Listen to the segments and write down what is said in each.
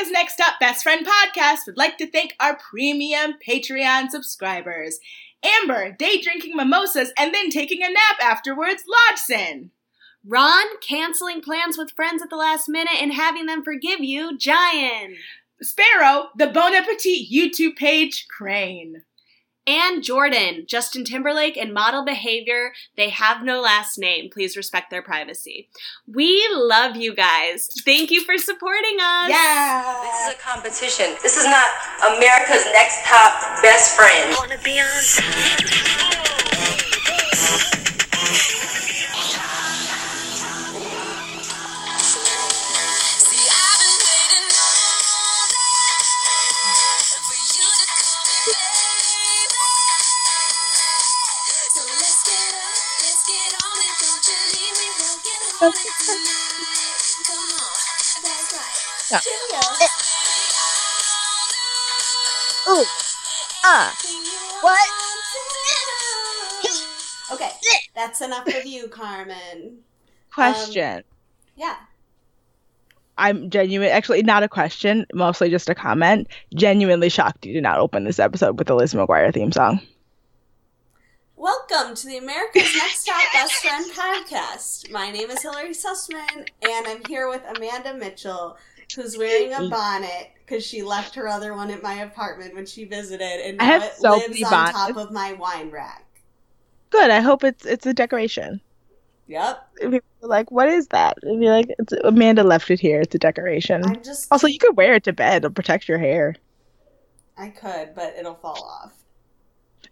America's Next Up Best Friend podcast would like to thank our premium Patreon subscribers Amber, day drinking mimosas and then taking a nap afterwards, Lodgson. Ron, canceling plans with friends at the last minute and having them forgive you, Giant. Sparrow, the Bon Appetit YouTube page, Crane. And Jordan, Justin Timberlake, and model behavior. They have no last name. Please respect their privacy. We love you guys. Thank you for supporting us. Yeah. This is a competition. This is not America's next top best friend. Wanna be on? Walking home tonight. Come on, that's right. Ooh. Ah. What? Okay, that's enough of you, Carmen. Question. Yeah. I'm genuine. Actually, not a question. Mostly just a comment. Genuinely shocked you did not open this episode with the Liz McGuire theme song. Welcome to the America's Next Top Best Friend podcast. My name is Hillary Sussman, and I'm here with Amanda Mitchell, who's wearing a bonnet because she left her other one at my apartment when she visited, and I now have it so lives on bonnets. top of my wine rack. Good. I hope it's it's a decoration. Yep. People are like, what is that? It'd be like, it's, Amanda left it here. It's a decoration. I'm just. Also, you could wear it to bed. It'll protect your hair. I could, but it'll fall off.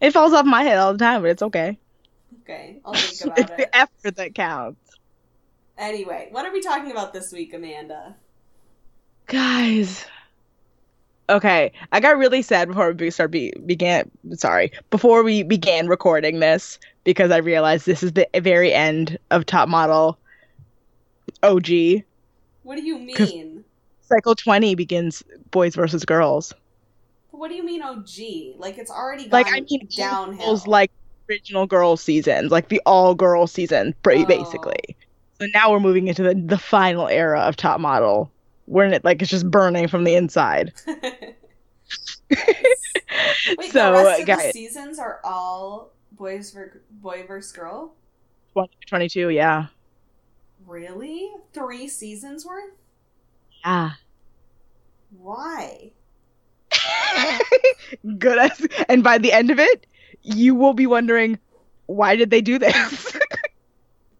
It falls off my head all the time, but it's okay. Okay, I'll think it's about it. the effort that counts. Anyway, what are we talking about this week, Amanda? Guys. Okay, I got really sad before we start be- began. Sorry, before we began recording this because I realized this is the very end of Top Model OG. What do you mean? Cycle 20 begins boys versus girls. What do you mean OG? Like it's already gone Like I mean, downhill. Those like original girls seasons, like the all girl season, pra- Oh. basically. So now we're moving into the the final era of Top Model, where it like it's just burning from the inside. Wait, so, the rest of the seasons are all boys ver- boy versus girl? 22, yeah, Really? Three seasons worth? yeah. Why? Good as, and by the end of it, you will be wondering why did they do this?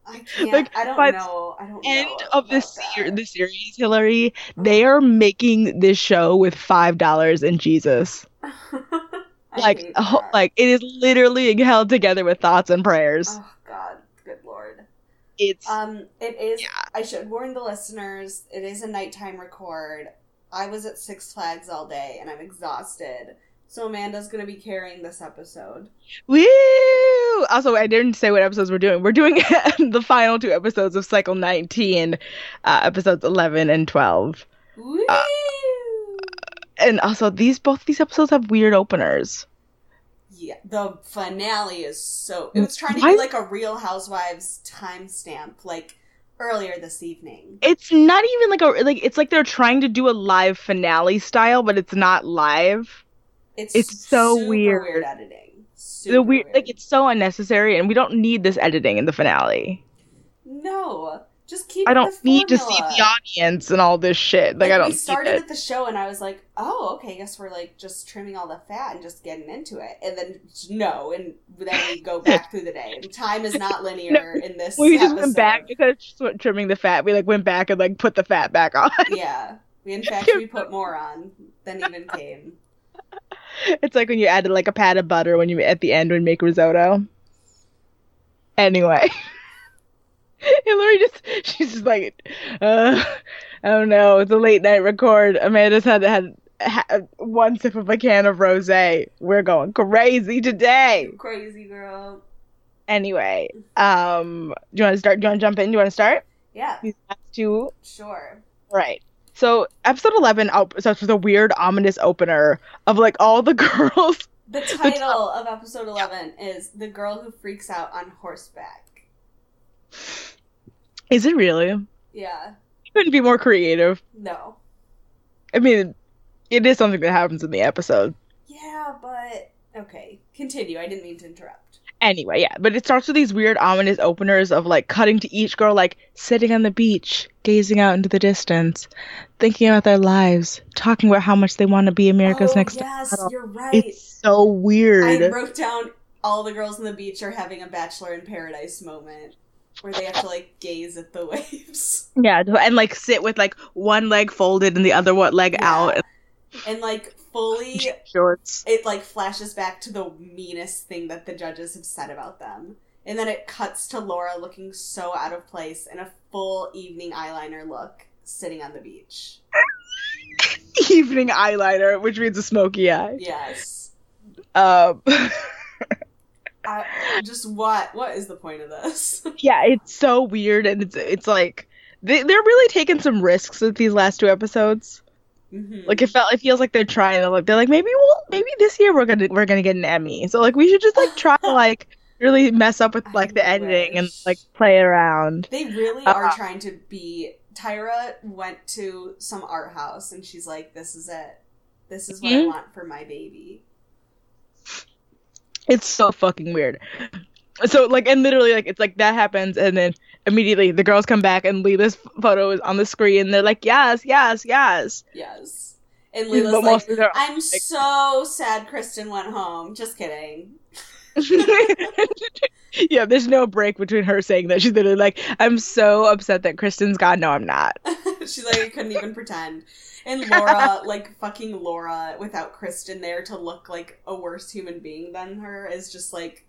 I can't. Like, I don't by know. I don't end know of this about ser- the series, Hillary, they are making this show with five dollars and Jesus. Like hate a whole- that. like it is literally held together with thoughts and prayers. Oh God, good lord. it's Um, it is. Yeah. I should warn the listeners. It is a nighttime record. I was at Six Flags all day, and I'm exhausted. So Amanda's gonna be carrying this episode. woo. Also, I didn't say what episodes we're doing. We're doing the final two episodes of Cycle 19, uh, episodes 11 and 12. Woo! Uh, And also, these both these episodes have weird openers. yeah, the finale is so. It was trying to Why- be like a Real Housewives timestamp, like earlier this evening. It's not even like a like. It's like they're trying to do a live finale style, but it's not live. It's It's so super weird. editing. Super the weird, like it's so unnecessary, and we don't need this editing in the finale. no. Just keep. I don't need to see the audience and all this shit. Like, I don't we started with the show and I was like, oh, okay, I guess we're like just trimming all the fat and just getting into it. And then no, and then we go back through the day. And time is not linear in this. We just episode. went back instead of just trimming the fat. We like went back and like put the fat back on. Yeah. We in fact we put more on than even came. it's like when you added like a pat of butter when you at the end would make risotto. Anyway, Hillary just she's just like, uh, I don't know. It's a late night record. Amanda's had had, had one sip of a can of rosé. We're going crazy today. Crazy girl. Anyway, um, do you want to start? Do you want to jump in? Do you want to start? Yeah, These last two sure. Right. So episode eleven op- starts with a weird, ominous opener of like all the girls. The title of episode 11 is The Girl Who Freaks Out on Horseback. Is it really? Yeah. You couldn't be more creative. No. I mean, it is something that happens in the episode. Yeah, but okay. Continue. I didn't mean to interrupt. Anyway, yeah, but it starts with these weird ominous openers of like cutting to each girl like sitting on the beach, gazing out into the distance, thinking about their lives, talking about how much they want to be America's oh, next yes, model. you're right. It's so weird. I wrote down all the girls on the beach are having a bachelor in paradise moment where they have to like gaze at the waves Yeah, and like sit with like one leg folded and the other one leg Yeah. out and like fully shorts. it like flashes back to the meanest thing that the judges have said about them. And then it cuts to Laura looking so out of place in a full evening eyeliner look sitting on the beach. Evening eyeliner, which means a smoky eye. Yes. Um, I, just what what is the point of this? yeah, it's so weird, and it's it's like they they're really taking some risks with these last two episodes. Mhm. Like it felt, it feels like they're trying to like they're like maybe we'll maybe this year we're gonna we're gonna get an Emmy, so like we should just like try to like really mess up with I like the editing and like play around. They really Uh, are trying to be. Tyra went to some art house and she's like, "This is it. This is what I Mhm. want for my baby." It's so fucking weird. So like and literally like it's like that happens and then immediately the girls come back and Leila's photo is on the screen. They're like yes, yes, yes. Yes. And Leila's like, "I'm so sad Kristen went home." Just kidding. yeah, there's no break between her saying that. She's literally like, I'm so upset that Kristen's gone. No, I'm not. She's like, I couldn't even pretend. And Laura, like fucking Laura, without Kristen there to look like a worse human being than her, is just like,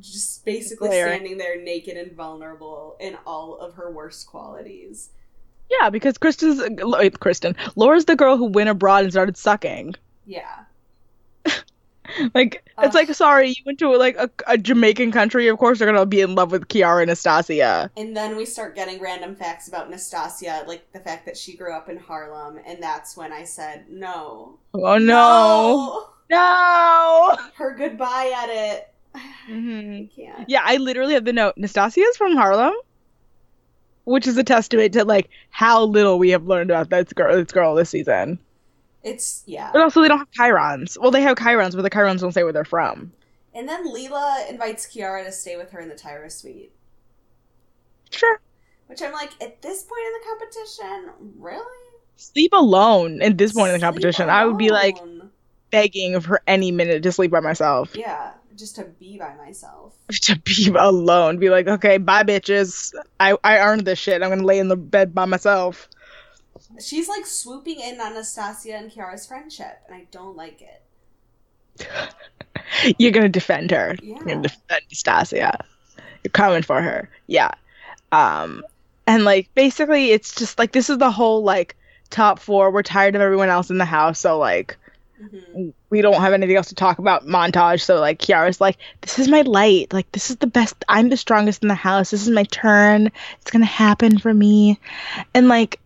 just basically Glaring. standing there naked and vulnerable in all of her worst qualities. Yeah, because Kristen's Kristen. Laura's the girl who went abroad and started sucking. Yeah. Like Ugh. it's like sorry, you went to like a, a Jamaican country. Of course, they're gonna be in love with Kiara and Anastasia. And then we start getting random facts about Nastasia, like the fact that she grew up in Harlem, and that's when I said, no. Oh no, no. Her goodbye edit. Mhm. I. Yeah, I literally have the note. Nastasia's from Harlem, which is a testament to like how little we have learned about this girl. This girl this season. It's, yeah. But also, they don't have chyrons. Well, they have chyrons, but the chyrons don't say where they're from. And then Leila invites Kiara to stay with her in the Tyra suite. Sure. Which I'm like, at this point in the competition, really? Sleep alone at this point in the Sleep competition. I would be like begging for any minute to sleep by myself. yeah, just to be by myself. To be alone. Be like, okay, bye, bitches. I, I earned this shit. I'm gonna lay in the bed by myself. She's like swooping in on Nastasia and Kiara's friendship, and I don't like it. You're gonna defend her. Yeah. You're gonna defend Stasia. You're coming for her. Yeah. Um and like basically it's just like this is the whole like top four. We're tired of everyone else in the house, so like hmm we don't have anything else to talk about montage. So like Kiara's like, This is my light. Like this is the best I'm the strongest in the house. This is my turn. It's gonna happen for me. And like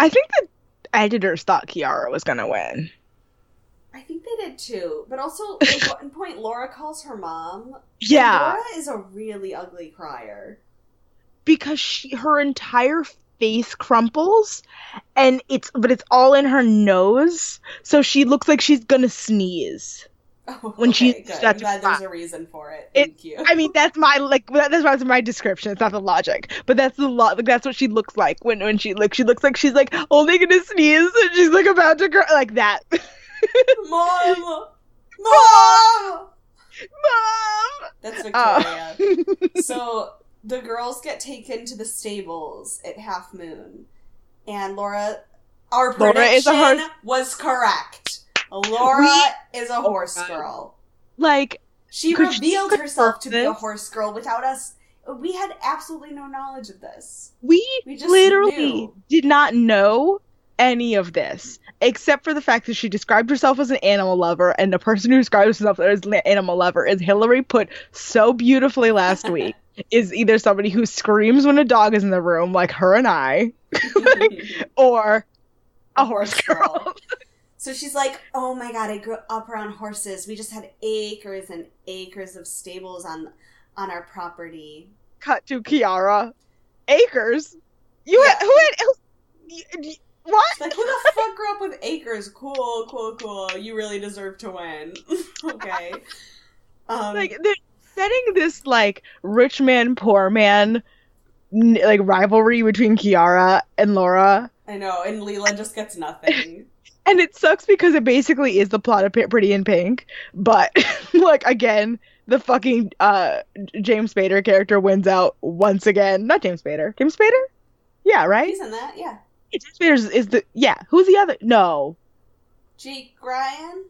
I think the editors thought Kiara was gonna win. I think they did too. But also, at one point, Laura calls her mom. Yeah. Laura is a really ugly crier. because she her entire face crumples and it's but it's all in her nose so she looks like she's gonna sneeze Oh, When she- okay, good. that's I'm there's a reason for it. It- Thank you. i mean that's my like that- that's what's my description it's not the logic but that's the lot like that's what she looks like when when she like she looks like she's like only gonna sneeze and she's like about to cry like that Mom! Mom! mom That's Uh, Victoria. so the girls get taken to the stables at Half Moon, and Laura, our Laura prediction is a horse- was correct. Laura is a horse oh God. girl. like She Could she revealed herself to be a horse girl without us. We had absolutely no knowledge of this. we, We just literally knew. did not know any of this except for the fact that she described herself as an animal lover and the person who describes herself as an animal lover is hillary put so beautifully last week is either somebody who screams when a dog is in the room like her and i or a horse girl So she's like, "Oh my god, I grew up around horses. We just had acres and acres of stables on on our property." cut to kiara acres you Yeah. had, who had y- what? She's like, who the fuck grew up with acres? Cool, cool, cool. You really deserve to win. okay. Um, like they're setting this like rich man poor man like rivalry between Kiara and Laura. I know, and Leila just gets nothing. And it sucks because it basically is the plot of Pretty in Pink, but like again, the fucking uh James Spader character wins out once again. Not James Spader. James Spader? Yeah, right? He's in that, yeah. James Spader is, the yeah. Who's the other? No. Jake Ryan.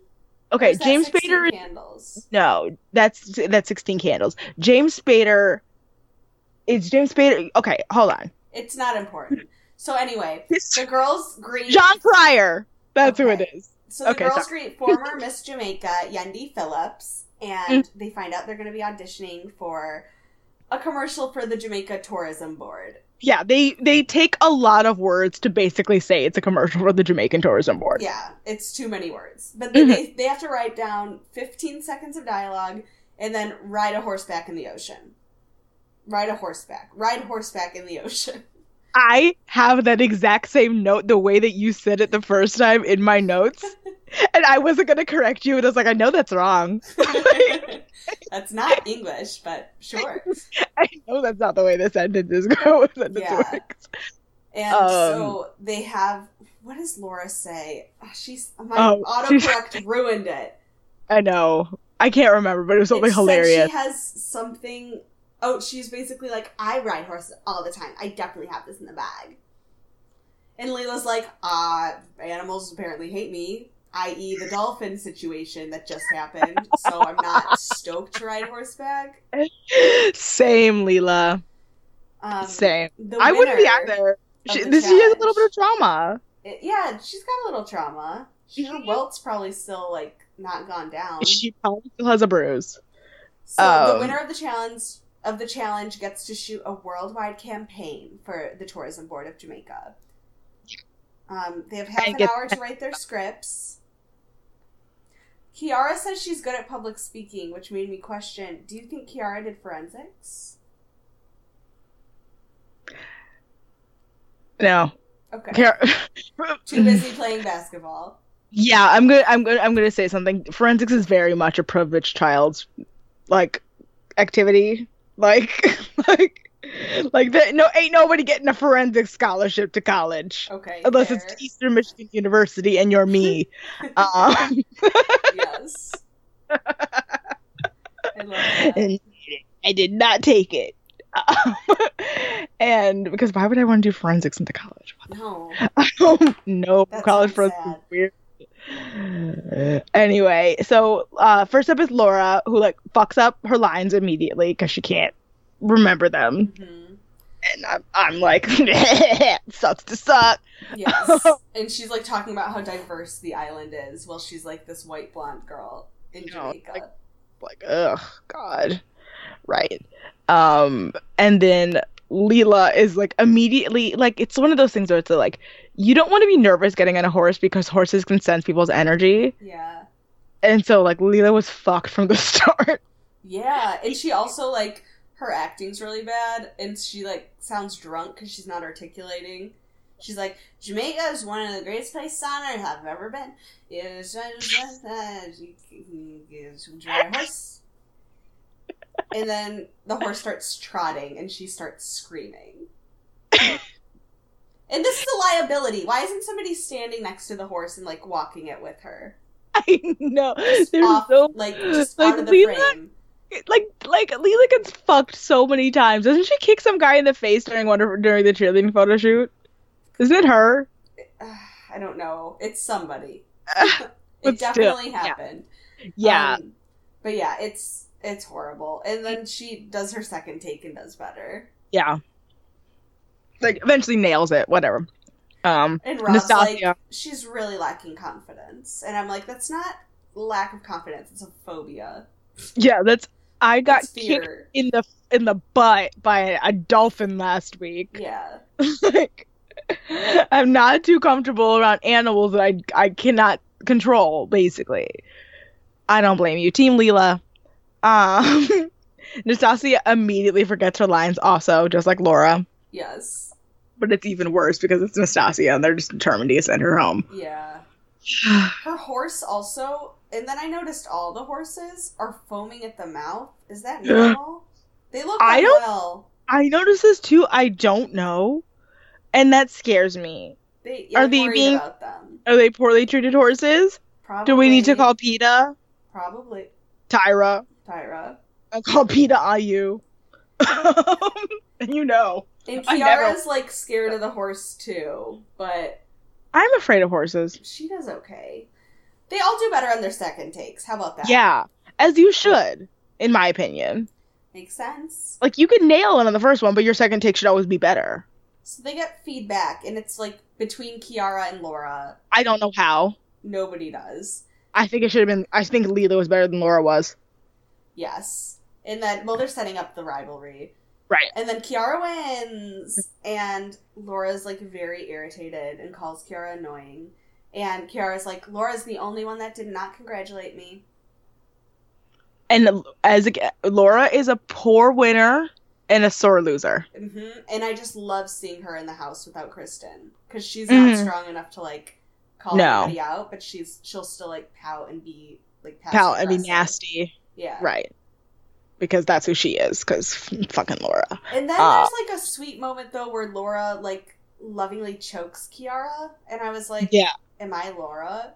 Okay, Or is that James Spader. Candles. No, that's that's Sixteen Candles. James Spader. Is James Spader? Okay, hold on. It's not important. So anyway, the girls greet. Jon Cryer. That's who it is. So the Okay, girls sorry. greet former Miss Jamaica, Yendi Phillips, and mm-hmm. they find out they're going to be auditioning for a commercial for the Jamaica Tourism Board. Yeah, they they take a lot of words to basically say it's a commercial for the Jamaican Tourism Board. Yeah, it's too many words. But they, mm-hmm. they, they have to write down 15 seconds of dialogue and then ride a horseback in the ocean. Ride a horseback. Ride horseback in the ocean. I have that exact same note the way that you said it the first time in my notes. and I wasn't gonna correct you, and I was like, I know that's wrong. That's not English, but sure. I know that's not the way the sentences go. sentence Yeah. works. And Um, so they have. What does Laura say? Ah, She's my Oh, autocorrect ruined it. I know. I can't remember, but it was something hilarious. She has something. Oh, she's basically like, I ride horses all the time. I definitely have this in the bag. And Leila's like, uh, animals apparently hate me, i.e., the dolphin situation that just happened. so I'm not stoked to ride horseback. Same, Leila. Um, Same. the I wouldn't be either. She, this, she has a little bit of trauma. It- yeah, she's got a little trauma. Her Mhm. welt's probably still like not gone down. She probably still has a bruise. So the Um, winner of the challenge of the challenge gets to shoot a worldwide campaign for the Tourism Board of Jamaica. Um, they have half an hour to write their scripts. Kiara says she's good at public speaking, which made me question: Do you think Kiara did forensics? No. Okay, too busy playing basketball. Yeah, I'm gonna I'm gonna I'm gonna say something. Forensics is very much a privileged child's like activity. Like like like that no ain't nobody getting a forensic scholarship to college. Okay, Unless fair. it's Eastern Michigan University and you're me. um, yes. I love that. and I did not take it. Um, and because why would I want to do forensics into college? No, no, That college sounds forensics is weird. Anyway, so uh, first up is Laura, who like fucks up her lines immediately because she can't remember them, hmm and I'm, I'm like, sucks to suck. Yes. and she's like talking about how diverse the island is while she's like this white blonde girl in No, Jamaica. like- Like, ugh, God, right? Um, and then Leila is like immediately like it's one of those things where it's like you don't want to be nervous getting on a horse because horses can sense people's energy, yeah. and so like Leila was fucked from the start. Yeah. And she also like her acting's really bad and she like sounds drunk because she's not articulating. She's like, Jamaica is one of the greatest places on earth I've ever been. It's ride a horse. And then the horse starts trotting and she starts screaming. and this is a liability. Why isn't somebody standing next to the horse and like walking it with her? I know. Just There's off, so like just like, out of the frame. like like Leila gets fucked so many times. Doesn't she kick some guy in the face during one of during the cheerleading photo shoot? Isn't it her? I don't know. It's somebody. it But still, definitely yeah. happened. Yeah. Um, but yeah, it's it's horrible. And then she does her second take and does better. yeah. Like eventually nails it. Whatever. Um. And Rob's Nastasia. like, she's really lacking confidence. And I'm like, that's not lack of confidence. It's a phobia. Yeah. That's. I got It's kicked fear. in the in the butt by a, a dolphin last week. Yeah. like, I'm not too comfortable around animals that I I cannot control. Basically, I don't blame you, Team Leila. Um, Nastasia immediately forgets her lines, also just like Laura. Yes. but it's even worse because it's Nastasia and they're just determined to send her home. Yeah. Her horse also, and then I noticed all the horses are foaming at the mouth. Is that normal? They look I don't- well. I noticed this too. I don't know, and that scares me. They, Are I'm they being- about them. Are they poorly treated horses? Probably. Do we need to call PETA? Probably Tyra. Tyra. I'll call PETA IU. and you know, And I never- like scared of the horse too, but I'm afraid of horses. she does okay. They all do better on their second takes. How about that? Yeah, as you should, in my opinion. Makes sense. Like you could nail it on the first one, but your second take should always be better. So they get feedback, and it's like between Kiara and Laura, I don't know how. nobody does. I think it should have been. I think Leila was better than Laura was. Yes. And then, well, they're setting up the rivalry. Right. And then Kiara wins, and Laura's like very irritated and calls Kiara annoying. And Kiara's like, Laura's the only one that did not congratulate me. And as a, Laura is a poor winner and a sore loser. hmm And I just love seeing her in the house without Kristen because she's not Mhm. strong enough to like call No. anybody out, but she's she'll still like pout and be like pout and be nasty. Yeah. Right. Because that's who she is. Because fucking Laura. And then Uh, there's like a sweet moment though where Laura like lovingly chokes Kiara, and I was like, Yeah. "Am I Laura?"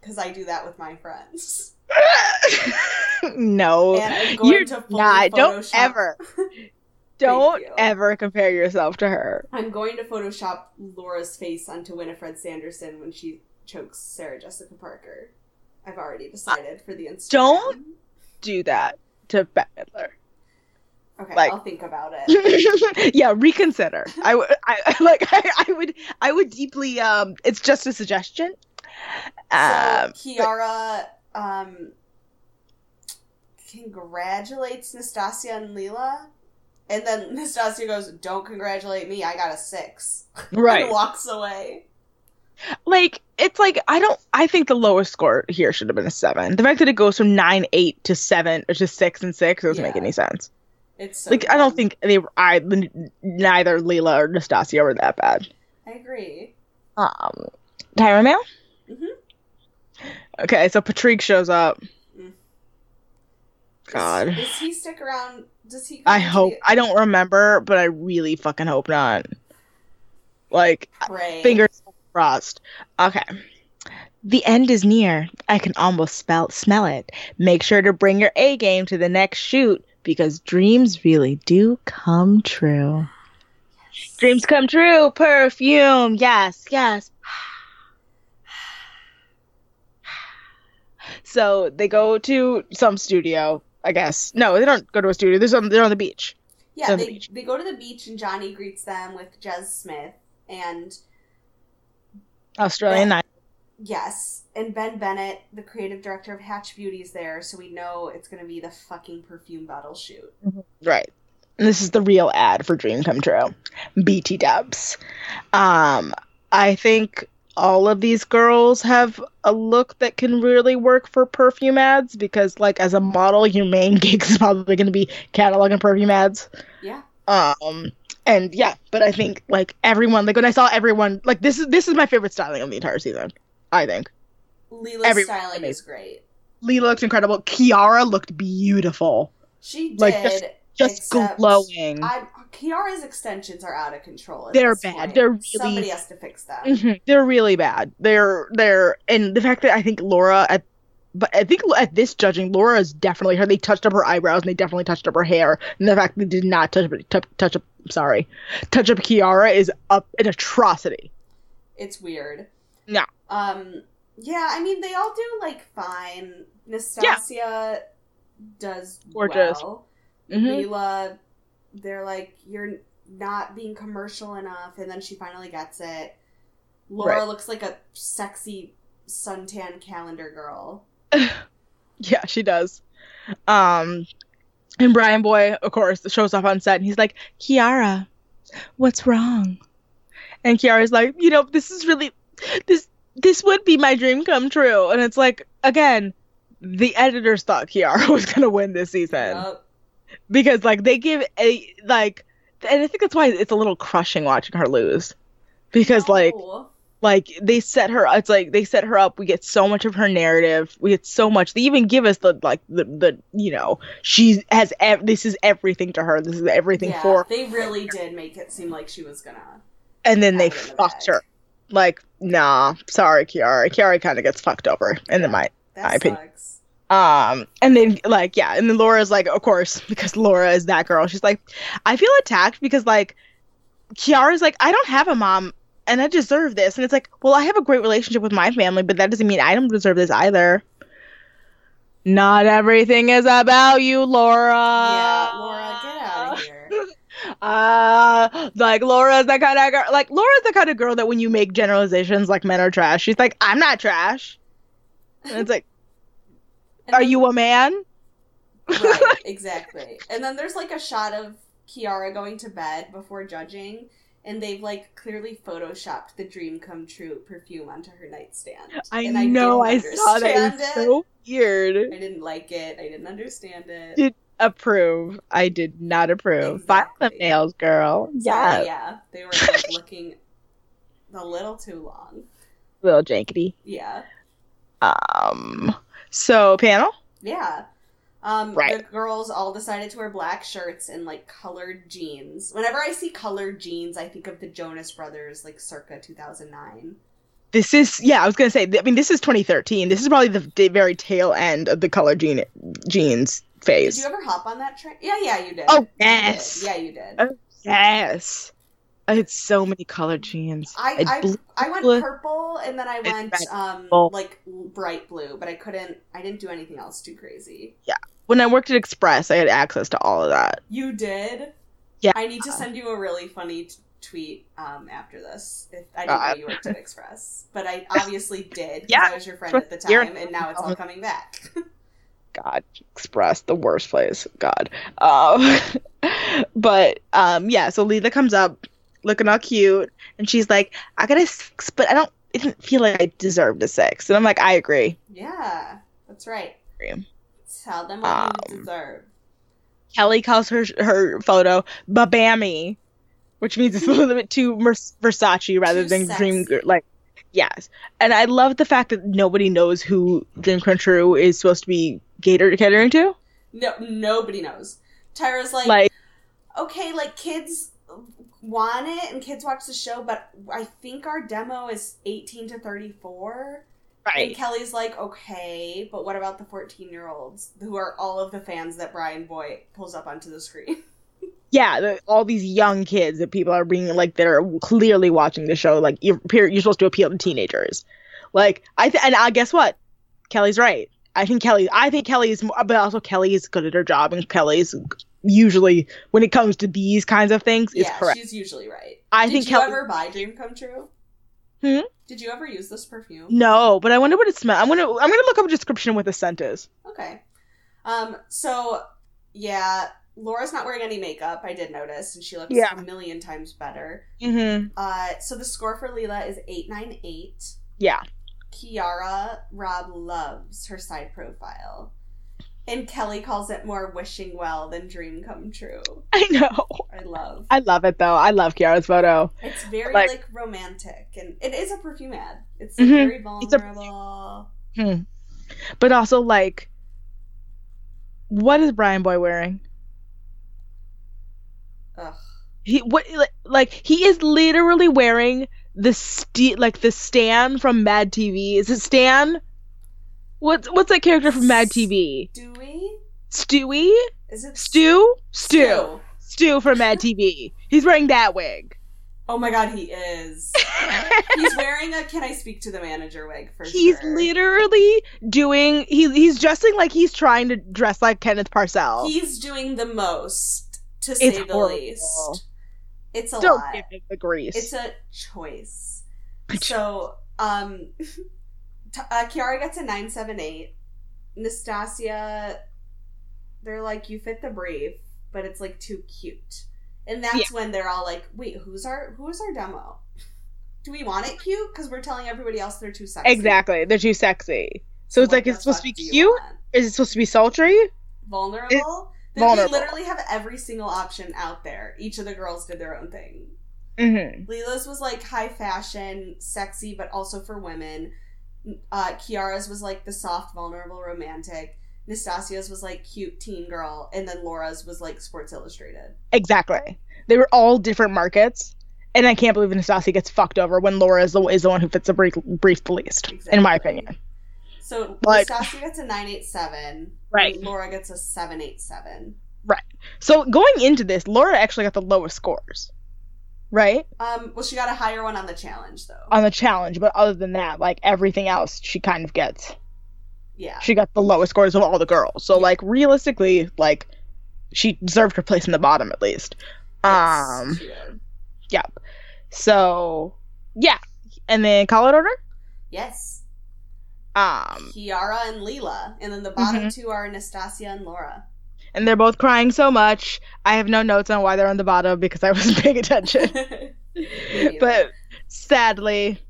Because I do that with my friends. no, And I'm going you're not. Don't ever. Don't ever compare yourself to her. I'm going to Photoshop Laura's face onto Winifred Sanderson when she chokes Sarah Jessica Parker. I've already decided for the Instagram. don't- Do that to Bette Midler. Okay, like- I'll think about it. yeah, reconsider. I would, I like, I, I would, I would deeply. Um, it's just a suggestion. Um, so Kiara um, congratulates Nastasia and Leila, and then Nastasia goes, "Don't congratulate me. I got a six. right. and walks away. Like it's like I don't I think the lowest score here should have been a seven. The fact that it goes from nine eight to seven or to six and six doesn't make any sense. It's so Like I don't think they were I neither Leila or Nastasia were that bad. I agree. Um, Tyra Mail. Mhm. Okay, so Patrick shows up. Mm. God, Does, does he stick around? Does he? I hope the- I don't remember, but I really fucking hope not. Like pray. fingers crossed. Okay. The end is near. I can almost spell, smell it. Make sure to bring your A game to the next shoot because dreams really do come true. Dreams come true. Perfume. Yes, yes. So they go to some studio, I guess. No, they don't go to a studio. They're on, they're on the beach. Yeah, on the they, beach. they go to the beach and Johnny greets them with Jez Smith and Australian night. yes, and Ben Bennett, the creative director of Hatch Beauty, is there, so we know it's gonna be the fucking perfume bottle shoot. Right. And this is the real ad for Dream Come True. BT dubs. Um, I think all of these girls have a look that can really work for perfume ads because, like, as a model, your main gig is probably going to be catalog and perfume ads. Yeah. Um, and yeah, but I think like everyone, like when I saw everyone, like this is this is my favorite styling of the entire season. I think Leila's Everyone styling is great. Leila looked incredible. Kiara looked beautiful, She did. Like, just- just glowing. I, Kiara's extensions are out of control. They're bad. point. They're really- somebody has to fix them. Mhm. They're really bad. They're they're and the fact that I think Laura at but I think at this judging, Laura is definitely her. They touched up her eyebrows and they definitely touched up her hair. And the fact they did not touch up, touch, touch up, sorry, touch up Kiara is up an atrocity. It's weird. No. Um. Yeah, I mean they all do like fine. Nastasia does Gorgeous. well. Mm-hmm. Leila, they're like you're not being commercial enough, and then she finally gets it. Laura Right. looks like a sexy suntan calendar girl. Yeah, she does. Um, and Bryanboy, of course, shows up on set and he's like, Kiara, what's wrong? And Kiara's like, you know, this is really this this would be my dream come true. And it's like, again, the editors thought Kiara was gonna win this season Yup. because like they give a like and I think that's why it's a little crushing watching her lose, because like Oh. Like they set her it's like they set her up we get so much of her narrative we get so much they even give us the like the the you know she has ev- this is everything to her this is everything yeah, for her. they really did make it seem like she was gonna. and then they the fucked her like nah sorry kiara kiara kind of gets fucked over in the mind That My opinion. sucks. um and then like yeah and then laura's like of course because laura is that girl she's like i feel attacked because like kiara's like i don't have a mom and i deserve this. And it's like well i have a great relationship with my family but that doesn't mean i don't deserve this either. Not everything is about you laura. Yeah, Laura, get out of here. uh like laura's the kind of girl like laura's the kind of girl that when you make generalizations like men are trash she's like i'm not trash. And it's like And are then- you a man? Right, exactly. And then there's like a shot of Kiara going to bed before judging, and they've like clearly photoshopped the dream come true perfume onto her nightstand. I and know, I saw that. it. so weird. I didn't like it. I didn't understand it. Did approve. I did not approve. Exactly. nails, girl. So, Yeah. yeah, they were like looking a little too long. A Little jankety. Yeah, Um. So panel. yeah. Um, Right. The girls all decided to wear black shirts and like colored jeans. Whenever I see colored jeans, I think of the Jonas Brothers, like circa 2009. This is yeah. I was gonna say. I mean, this is 2013. This is probably the very tail end of the color jean jeans phase. Did you ever hop on that train? Yeah, yeah, you did. Oh, You did. yes. Yeah, you did. Oh, yes. I had so many colored jeans. I, I, blue- I went purple and then I went red. um like bright blue, but I couldn't. I didn't do anything else too crazy. Yeah. When I worked at Express, I had access to all of that. You did. Yeah. I need to send you a really funny t- tweet um after this. If I didn't Uh, know you worked at Express, but I obviously did. Yeah. I was your friend at the You're- time, and now it's all coming back. God, Express, the worst place. God. Um, but um, yeah. So Lita comes up, looking all cute, and she's like, "I got a six, but I don't. It didn't feel like I deserved a six. And I'm like, "I agree." yeah, that's right. Tell them what Um, you deserve. Kelly calls her her photo Babammy, which means it's a little bit too Versace rather Too than sexy. Dream like. Yes, and I love the fact that nobody knows who Dream Come True is supposed to be cater- catering to. No, nobody knows. Tyra's like, Like, okay, like kids want it and kids watch the show, but I think our demo is 18 to 34. Right. And? Kelly's like, okay, but what about the 14 year olds who are all of the fans that Bryanboy pulls up onto the screen? yeah, the, all these young kids that people are being like that are clearly watching the show. Like you're you're supposed to appeal to teenagers. Like I th- and I guess what Kelly's right. I think Kelly. I think Kelly is, but also Kelly is good at her job, and Kelly's usually when it comes to these kinds of things is yeah, correct. she's usually right. I Did think you Kelly. ever buy Dream Come True? Hmm? Did you ever use this perfume? No, but I wonder what it smells. I'm gonna I'm gonna look up a description of what the scent is. Okay. Um, so yeah, Laura's not wearing any makeup, I did notice, and she looks Yeah. a million times better. Mm-hmm. Uh, so the score for Leila is 898. Yeah. Kiara Rob loves her side profile. And Kelly calls it more wishing well than dream come true. I know. I love. I love it though. I love Kiara's photo. It's very Like- like, romantic and it is a perfume ad. It's Mhm. very It's a- vulnerable. Hmm. But also like, what is Bryanboy wearing? Ugh. He what like, like he is literally wearing the st- like the Stan from Mad TV. Is it Stan? What's what's that character from Mad TV? Stewie? Stewie? Is it? Stu. Stu. Stu from Mad TV. He's wearing that wig. Oh my god, he is. He's wearing a can I speak to the manager wig for he's sure. literally doing he, he's dressing like he's trying to dress like Kenneth Parcell. He's doing the most, to say It's the horrible. least. It's a Don't lot. give him the grease. It's a choice. So, um, uh, Kiara gets a 978. Nastasia, they're like, you fit the brief, but it's like too cute. And that's when they're all like, wait, who's our, who is our demo? Do we want it cute? Because we're telling everybody else they're too sexy. exactly. They're too sexy. So it's like it's supposed to be fuck do you cute. Is it supposed to be sultry? Vulnerable? Vulnerable. literally have every single option out there. Each of the girls did their own thing. hmm Leila's was like high fashion, sexy, but also for women. Uh, Kiara's was like the soft, vulnerable, romantic. Nastasia's was like cute teen girl, and then Laura's was like Sports Illustrated. Exactly. They were all different markets. And I can't believe Nastasia gets fucked over when Laura is the, is the one who fits the brief, brief the least, in my opinion. So Like- Nastasia gets a nine eight seven. Right. Laura gets a seven eight seven. Right. So going into this, Laura actually got the lowest scores, right? Um. Well, she got a higher one on the challenge though. On the challenge, but other than that, like everything else, she kind of gets. yeah. She got the lowest scores of all the girls. So like realistically, like she deserved her place in the bottom at least. Um. Yes, she did. Yep. So yeah, and then call it order. Yes. Um, Kiara and Leila, and then the bottom Mhm. two are Anastasia and Laura. And they're both crying so much. I have no notes on why they're on the bottom because I wasn't paying attention. But sadly,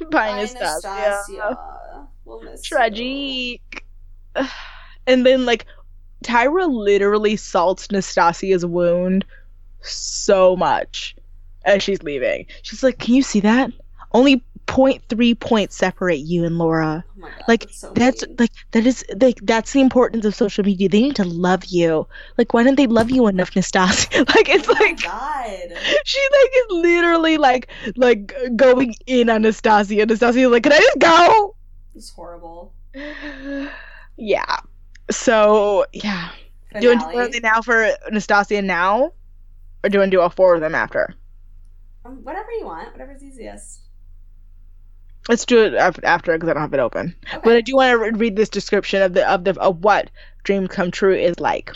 bye, Bye, Anastasia. Anastasia. We'll miss you. Tragic. And then like Tyra literally salts Nastasia's wound so much as she's leaving. She's like, "Can you see that? Only 0.3 points separate you and Laura. Oh my God, Like, that's so That's like that is like that's the importance of social media. They need to love you. Like, why don't they love you enough, Nastasia? Like, it's oh like God. she like is literally like like going in on Nastasia. Nastasia's like, "Can I just go?" It's horrible. yeah. So yeah. Do you want to do Finale. now for Nastasia now, or do you want to do all four of them after? Um, whatever you want. Whatever's easiest. Let's do it after because I don't have it open. Okay. But I do want to read this description of the of the of what Dream Come True is like.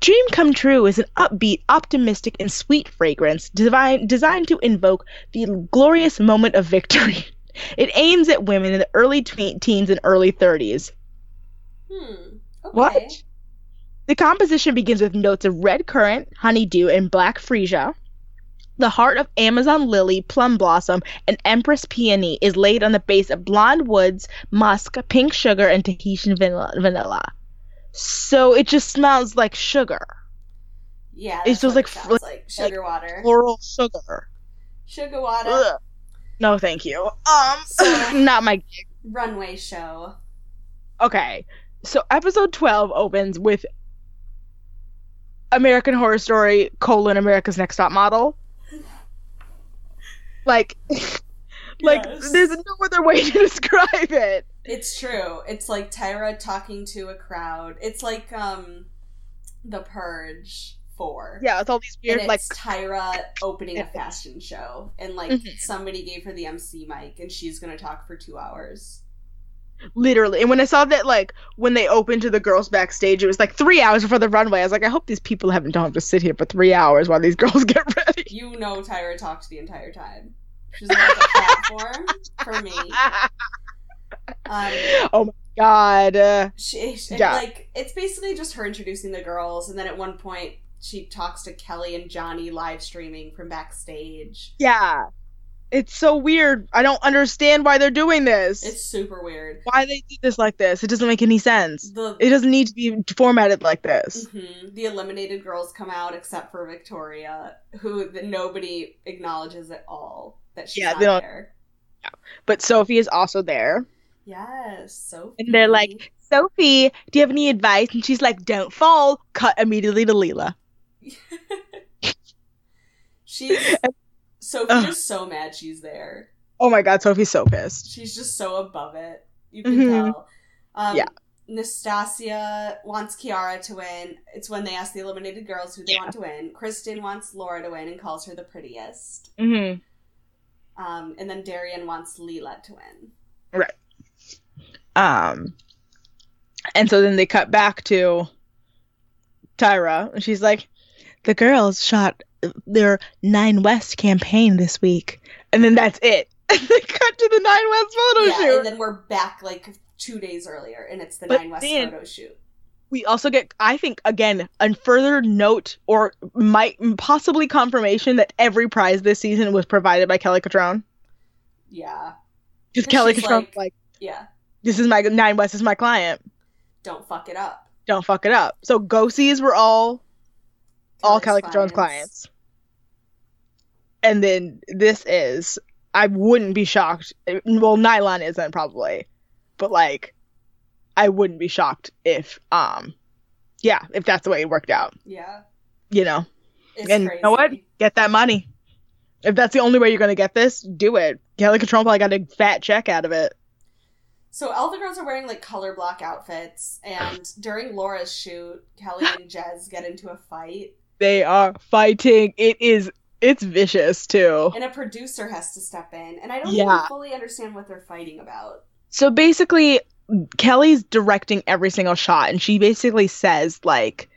Dream Come True is an upbeat, optimistic, and sweet fragrance divine, designed to invoke the glorious moment of victory. It aims at women in the early teens and early 30s. Hmm. Okay. What? The composition begins with notes of red currant, honeydew, and black freesia. The heart of Amazon lily, plum blossom, and empress peony is laid on the base of blonde woods, musk, pink sugar, and Tahitian vanilla. So it just smells like sugar, Yeah. It That's feels what like it fr- like sugar water. floral sugar. Sugar water. Ugh. No, thank you. Um, So- not my Runway show. Okay, so episode 12 opens with American Horror Story colon America's Next Top Model. Like, like Yes. there's no other way to describe it. It's true. It's like Tyra talking to a crowd. It's like um, The Purge four. Yeah, it's all these weird and like Tyra opening a fashion show, and like Mhm. somebody gave her the MC mic, and she's gonna talk for two hours. Literally. And when I saw that, like when they opened to the girls backstage, it was like three hours before the runway. I was like, I hope these people haven't don't have to sit here for three hours while these girls get ready. You know, Tyra talked the entire time. She's like a platform for me. Um, oh my god. Uh, she, she- Yeah. like it's basically just her introducing the girls, and then at one point she talks to Kelly and Johnny live streaming from backstage. yeah. It's so weird. I don't understand why they're doing this. It's super weird. why they do this like this. It doesn't make any sense. The It doesn't need to be formatted like this. Mhm. The eliminated girls come out except for Victoria, who th- nobody acknowledges at all that she's Yeah, they don't- there. But Sophie is also there. Yes, Sophie. And they're like, Sophie, do you have any advice? And she's like, don't fall. Cut immediately to Leila. she's Sophie Ugh. is so mad she's there. Oh my god, Sophie's so pissed. She's just so above it. You can Mhm. tell. Um, Yeah. Nastasia wants Kiara to win. It's when they ask the eliminated girls who they Yeah. want to win. Kristen wants Laura to win and calls her the prettiest. hmm Um, and then Darian wants Leila to win. Right. Um, and so then they cut back to Tyra, and she's like, the girls shot their Nine West campaign this week. And then that's it. They cut to the Nine West photo yeah, shoot. and then we're back like two days earlier, and it's the But Nine West then- photo shoot. we also get i think again a further note or might possibly confirmation that every prize this season was provided by kelly Cutrone Yeah, because 'Cause kelly she's Cutrone like- like, yeah. this is my nine west is my client Don't fuck it up. don't fuck it up. So Ghosties were all all Kelly Jones clients. And then this is I wouldn't be shocked. Well, Nylon isn't probably, but like I wouldn't be shocked if um yeah, if that's the way it worked out. Yeah. You know. It's and crazy. you know what? Get that money. If that's the only way you're gonna get this, do it. Kelly Cutrone probably got a fat check out of it. So all the girls are wearing like color block outfits, and during Laura's shoot, Kelly and Jez get into a fight, They are fighting. It is it's vicious too. and a producer has to step in, and I don't Yeah. even fully understand what they're fighting about. So basically, Kelly's directing every single shot, and she basically says like,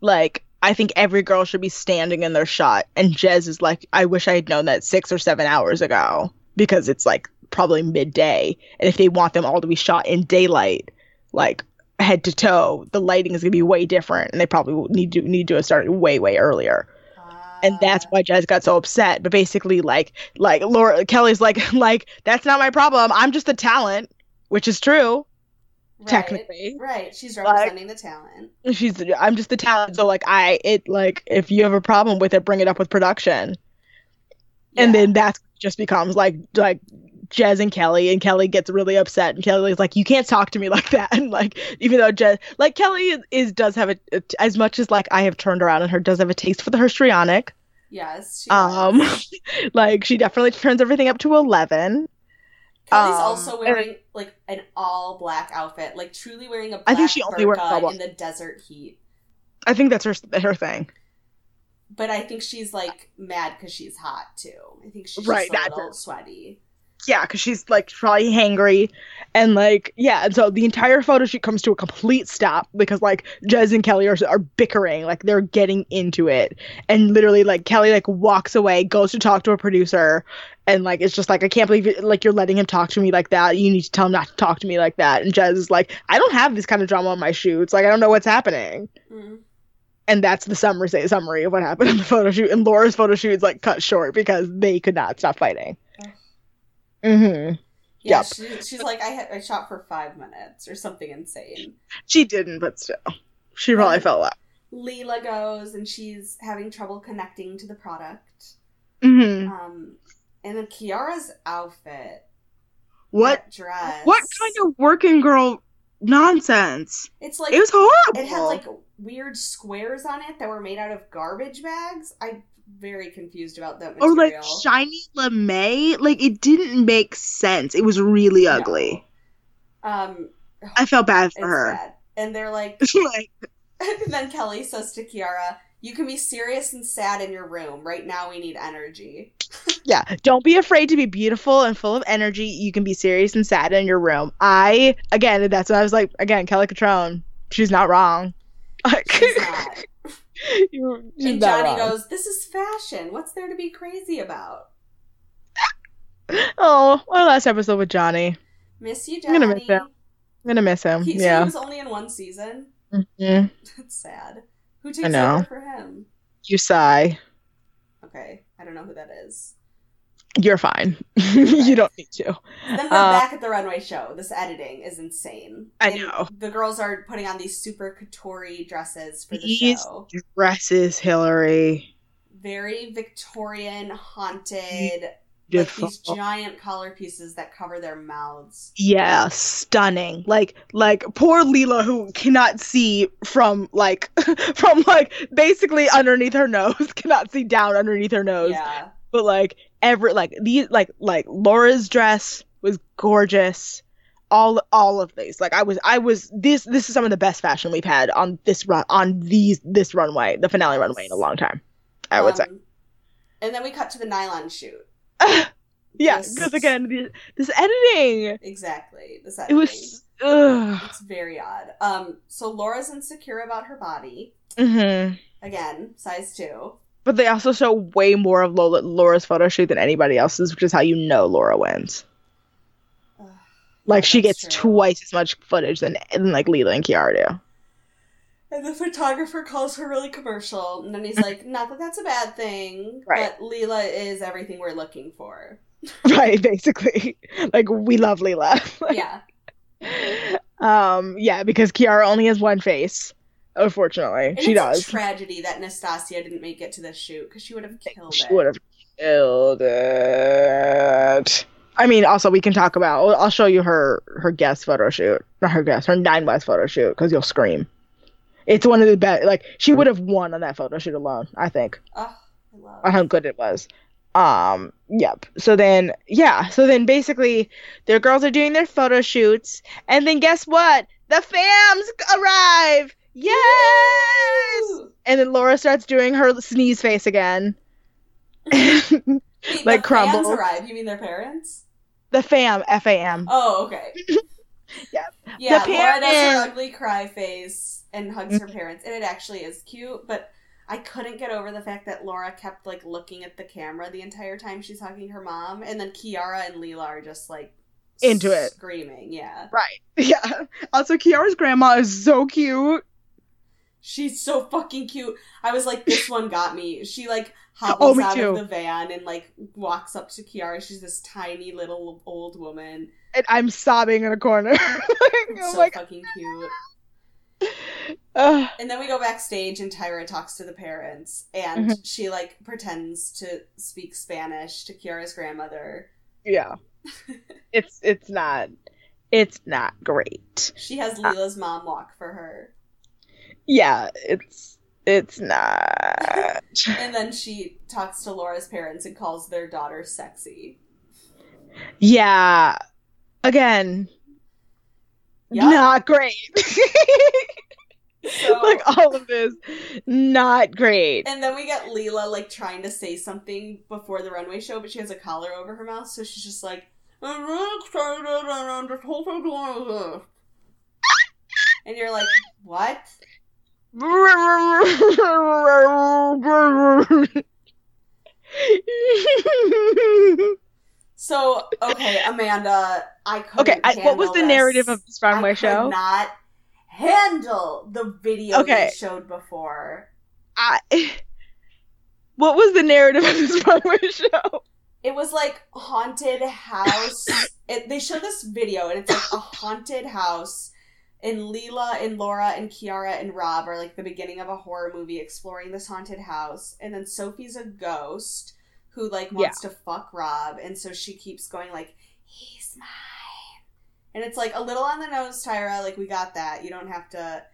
like I think every girl should be standing in their shot, and Jez is like, I wish I had known that six or seven hours ago because it's like probably midday, and if they want them all to be shot in daylight, like head to toe, the lighting is gonna be way different, and they probably need to need to have started way way earlier and that's why Jez got so upset. But basically, like, like Laura Kelly's like, like that's not my problem. I'm just the talent, which is true Right, technically. Right, she's Like- representing the talent. She's, I'm just the talent. So like, I it like if you have a problem with it, bring it up with production, and then that's just becomes like like. Jez and Kelly, and Kelly gets really upset, and Kelly's like, "You can't talk to me like that." And like, even though Jez, like Kelly is, is does have a, as much as like I have turned around on her, does have a taste for the histrionic. yes, she Um, like she definitely turns everything up to eleven. Kelly's um, also wearing like an all black outfit, like truly wearing a black I think she only wears in the desert heat. I think that's her her thing. But I think she's like mad because she's hot too. I think she's Right, just a little sweaty. Yeah, because she's like probably hangry, and like yeah, and so the entire photo shoot comes to a complete stop because like Jez and Kelly are are bickering, like they're getting into it, and literally like Kelly like walks away, goes to talk to a producer, and like it's just like I can't believe it, like you're letting him talk to me like that. You need to tell him not to talk to me like that. And Jez is like, I don't have this kind of drama on my shoots. Like I don't know what's happening. Mm. and that's the summary say, summary of what happened in the photo shoot. And Laura's photo shoot is like cut short because they could not stop fighting. Ugh. hmm Yeah, Yep. she, she's like I had, I shot for five minutes or something insane. She didn't, but still, she probably Um, felt that. Leila goes and she's having trouble connecting to the product. hmm Um, and then Kiara's outfit, What? dress, What kind of working girl nonsense? It's like It was horrible. It had like weird squares on it that were made out of garbage bags. I'm very confused about that material. or like shiny lame. Like it didn't make sense. It was really No. ugly. um, I felt bad for her. bad. And they're like, like, and then Kelly says to Kiara, "You can be serious and sad in your room. Right now, we need energy." yeah, don't be afraid to be beautiful and full of energy. You can be serious and sad in your room. I again, that's what I was like. Again, Kelly Cutrone, she's not wrong. She's not. you- and Johnny wrong. goes, "This is fashion. What's there to be crazy about?" "Oh, our last episode with Johnny. Miss you, Johnny. I'm gonna miss him. I'm gonna miss him. He, so he was only in one season. Mhm. That's sad. Who takes over for him? you sigh. Okay, I don't know who that is. You're fine. you don't need to. Then we're Uh, back at the runway show. This editing is insane. I And know. The girls are putting on these super couture dresses for the These show. dresses, Hillary. Very Victorian, haunted, like these giant collar pieces that cover their mouths. Yeah, stunning. Like like poor Leila who cannot see from like from like basically underneath her nose, cannot see down underneath her nose. Yeah. But like every like these like like Laura's dress was gorgeous. All all of these. Like I was I was this this is some of the best fashion we've had on this run on these this runway, the finale runway in a long time. I would say. Um, And then we cut to the nylon shoot. yeah, because again, the, this editing, Exactly. This it was. Ugh. It's very odd. Um, so Laura's insecure about her body. hmm Again, size two. But they also show way more of Lola, Laura's photo shoot than anybody else's, which is how you know Laura wins. Like she gets true. twice as much footage than, than like Leila and Kiara do. And the photographer calls her really commercial, and then he's like, "Not that that's a bad thing, Right. but Leila is everything we're looking for." right, basically. Like we love Leila. yeah, Um, yeah, because Kiara only has one face. Unfortunately, And she it's does. a tragedy that Nastasia didn't make it to the shoot because she would have killed She it. would have killed it. I mean, also we can talk about. I'll show you her her guest photo shoot, not her guest, her nine west photo shoot, because you'll scream. It's one of the best. Like she would have won on that photo shoot alone. I think Oh, I love. on how good it was. Um, yep. So then, yeah. So then, basically, their girls are doing their photo shoots, and then guess what? The fams arrive. Yes. Woo! And then Laura starts doing her sneeze face again. Wait, Like the crumbles. fans arrive. You mean their parents? the fam, F A M. Oh, okay. Yep. Yeah, The Laura does her ugly cry face and hugs her parents, and it actually is cute. But I couldn't get over the fact that Laura kept like looking at the camera the entire time she's hugging her mom, and then Kiara and Leila are just like Into it. screaming. Yeah, Right. Yeah. Also, Kiara's grandma is so cute. She's so fucking cute. I was like, this one got me. She like Oh, hobbles me out too. of the van and like walks up to Kiara. She's this tiny little old woman. And I'm sobbing in a corner. I'm so like, fucking cute. And then we go backstage and Tyra talks to the parents and Mm-hmm. she like pretends to speak Spanish to Kiara's grandmother. yeah. It's it's not it's not great. She has Leila's mom walk for her. Yeah, it's it's not. And then she talks to Laura's parents and calls their daughter sexy. Yeah. Again, Yeah. not great. So like all of this, not great. and then we get Leila like trying to say something before the runway show, but she has a collar over her mouth, so she's just like I'm really excited and whole thing going on." And you're like, what? So okay, Amanda, I couldn't. okay, I, what was the this. narrative of this runway I could show? Not handle the video Okay. they showed before. I, what was the narrative of this runway show? It was like haunted house. it, they show this video and it's like a haunted house. And Leila and Laura and Kiara and Rob are like the beginning of a horror movie exploring this haunted house. And then Sophie's a ghost who like wants to fuck Rob, and so she keeps going like, "He's mine," and it's like a little on the nose, Tyra. Like we got that. You don't have to.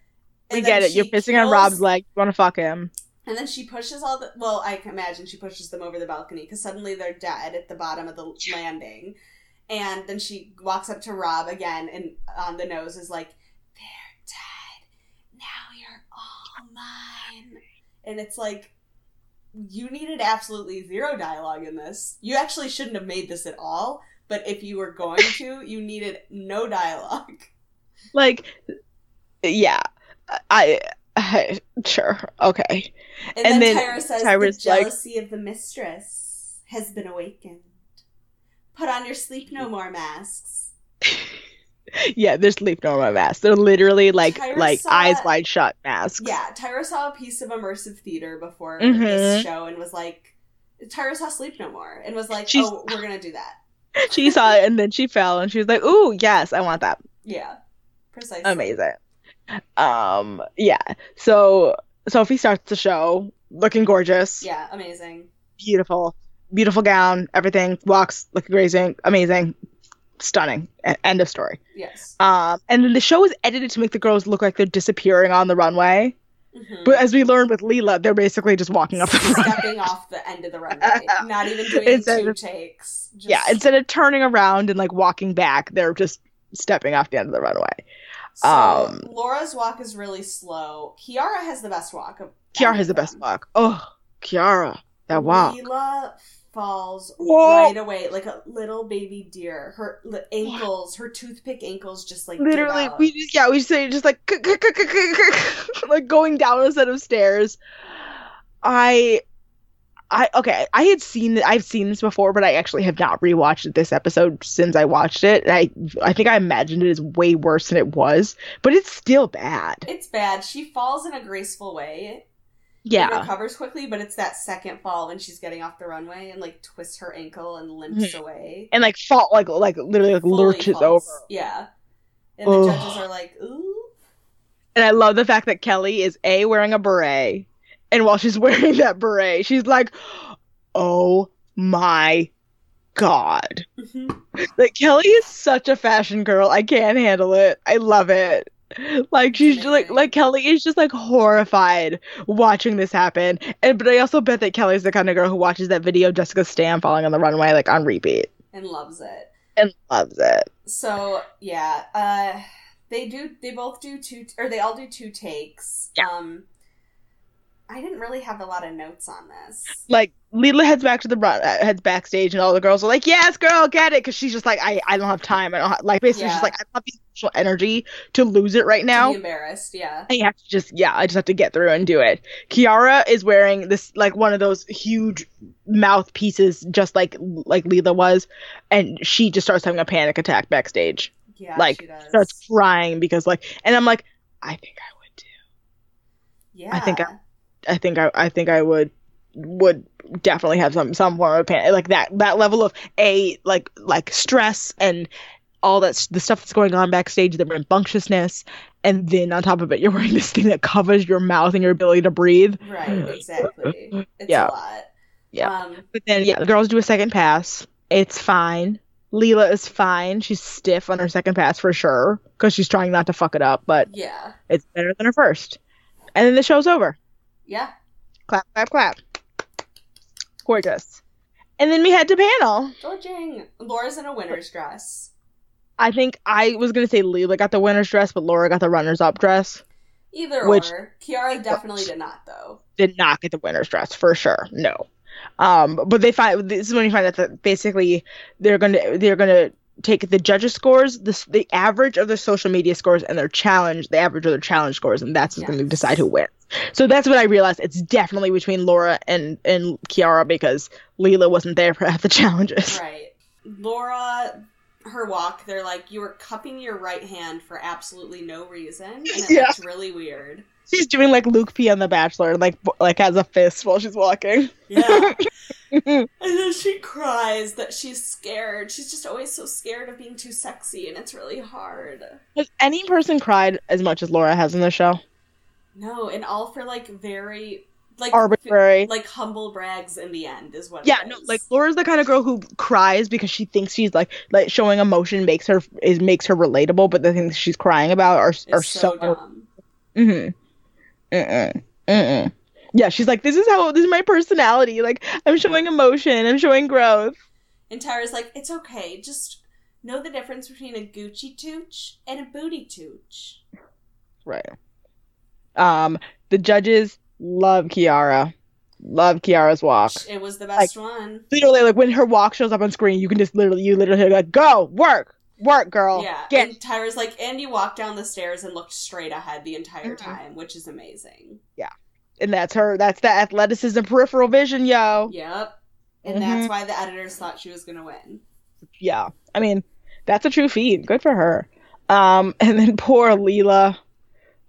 We get it. You're she pissing on Rob's leg. You want to fuck him? And then she pushes all the. Well, I can imagine she pushes them over the balcony because suddenly they're dead at the bottom of the landing. And then she walks up to Rob again and on the nose is like, They're dead. Now you're all mine. And it's like, you needed absolutely zero dialogue in this. You actually shouldn't have made this at all. But if you were going to, you needed no dialogue. Like, yeah. I, I sure. Okay. And, And then, then Tyra says, Tyra's "The like- jealousy of the mistress has been awakened. Put on your sleep no more masks." Yeah, there's sleep no more masks. They're literally like Tyra like saw- eyes wide shut masks. Yeah, Tyra saw a piece of immersive theater before Mhm. this show and was like, "Tyra saw Sleep No More," and was like, She's- "Oh, we're gonna do that." She saw it and then she fell and she was like, "Ooh, yes, I want that." Yeah, precisely. Amazing. Um, yeah. So Sophie starts the show looking gorgeous, Yeah, amazing. beautiful, beautiful gown, everything. Walks looking amazing, amazing, stunning. End of story. Yes. Um, and then the show is edited to make the girls look like they're disappearing on the runway. Mhm. But as we learned with Leila, they're basically just walking off the runway. Stepping off the end of the runway, not even doing Instead two of- takes. Just, Yeah, instead of turning around and like walking back, they're just stepping off the end of the runway. So um, Laura's walk is really slow. Kiara has the best walk. Kiara has the best walk. Oh, Kiara, that walk. Leila falls Whoa. right away like a little baby deer. Her li- ankles, her toothpick ankles, just like Literally, we just yeah, we just say just like like going down a set of stairs. I, I okay. I had seen I've seen this before, but I actually have not rewatched this episode since I watched it. I I think I imagined it as way worse than it was, but it's still bad. It's bad. She falls in a graceful way. Yeah, recovers quickly, but it's that second fall when she's getting off the runway and like twists her ankle and limps Mhm. away. and like fall like like literally like Fully lurches falls. over. Yeah. And the judges are like, ooh. And I love the fact that Kelly is A, wearing a beret. And while she's wearing that beret, she's like, oh my God. Mhm. Like, Kelly is such a fashion girl. I can't handle it. I love it. Like she's just, like like Kelly is just like horrified watching this happen. And but I also bet that Kelly's the kind of girl who watches that video of Jessica Stam falling on the runway like on repeat and loves it. and loves it. So yeah, uh, they do. They both do two, or they all do two takes. Yeah. Um, I didn't really have a lot of notes on this. like Leila heads back to the uh, heads backstage, and all the girls are like, "Yes, girl, get it," because she's just like, "I, I don't have time. I don't have, like basically Yeah. she's like, I don't have the emotional energy to lose it right now. be embarrassed, yeah. I have to just, yeah, I just have to get through and do it." Kiara is wearing this like one of those huge mouthpieces, just like like Leila was, and she just starts having a panic attack backstage. Yeah, like she does. starts crying because like, and I'm like, I think I would too. yeah, I think I- I think I, I think I would would definitely have some some form of panic like that that level of a like like stress and all that the stuff that's going on backstage the rambunctiousness and then on top of it you're wearing this thing that covers your mouth and your ability to breathe right, exactly. It's Yeah. a lot. Yeah. Um, but then yeah the girls do a second pass it's fine Leila is fine she's stiff on her second pass for sure because she's trying not to fuck it up but yeah, it's better than her first and then the show's over yeah. clap clap clap gorgeous and then we head to panel Gorging. Laura's in a winner's dress. i think i was gonna say Leila got the winner's dress but laura got the runner's up dress Either Which- or. Kiara definitely did not, though. did not get the winner's dress for sure no um but they find this is when you find out that basically they're gonna they're gonna take the judges scores the, the average of their social media scores and their challenge the average of their challenge scores and that's what's gonna decide who wins so that's what i realized it's definitely between laura and and kiara because Leila wasn't there for half the challenges Right. Laura, her walk, they're like, you were cupping your right hand for absolutely no reason. And it Yeah. looked really weird. she's doing like luke p on the bachelor like like has a fist while she's walking Yeah. and then she cries that she's scared. She's just always so scared of being too sexy, and it's really hard. has any person cried as much as laura has in the show No, and all for like very like arbitrary like humble brags in the end is what. Yeah, no, like Laura's the kind of girl who cries because she thinks she's like like showing emotion makes her is makes her relatable, but the things she's crying about are it's are so, so. dumb. Mm-hmm. Mm-mm. Mm-mm. Yeah, she's like, this is how this is my personality. Like I'm showing emotion, I'm showing growth. And Tara's like, it's okay, just know the difference between a Gucci tooch and a booty tooch. Right. Um, the judges love Kiara, love Kiara's walk. It was the best one. Literally, like when her walk shows up on screen, you can just literally, you literally like, go work, work, girl. Yeah, get and Tyra's like, and you walked down the stairs and looked straight ahead the entire Mhm. time, which is amazing. Yeah. And that's her. That's the athleticism, peripheral vision, yo. Yep. And Mhm. that's why the editors thought she was gonna win. Yeah, I mean, that's a true feat. Good for her. Um, and then poor Leila,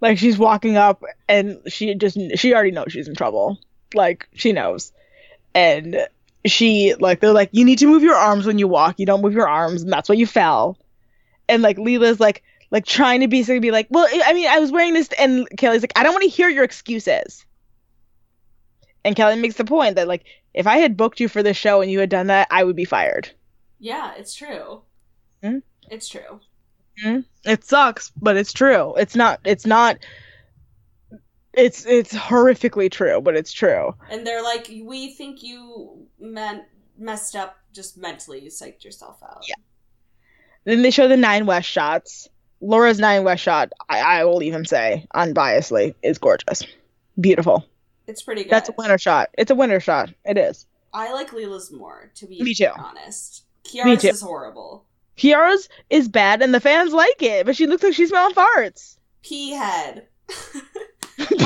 like she's walking up and she just she already knows she's in trouble. Like she knows, and she like they're like you need to move your arms when you walk. You don't move your arms, and that's why you fell. And like Leila's like like trying to basically be like, well, I mean, I was wearing this, and Kelly's like, I don't want to hear your excuses. And Kelly makes the point that like if I had booked you for this show and you had done that, I would be fired. Yeah, it's true. Hmm? It's true. Mm-hmm. It sucks, but it's true. It's not. It's not. It's it's horrifically true, but it's true. And they're like, we think you meant messed up just mentally. You psyched yourself out. Yeah. Then they show the nine West shots. Laura's nine West shot, I, I will even say, unbiasedly, is gorgeous, beautiful. It's pretty good. That's a winner shot. It's a winner shot. It is. I like Leila's more, to be Me too. honest. Kiara's is horrible. Kiara's is bad, and the fans like it, but she looks like she's smelling farts. Pea head.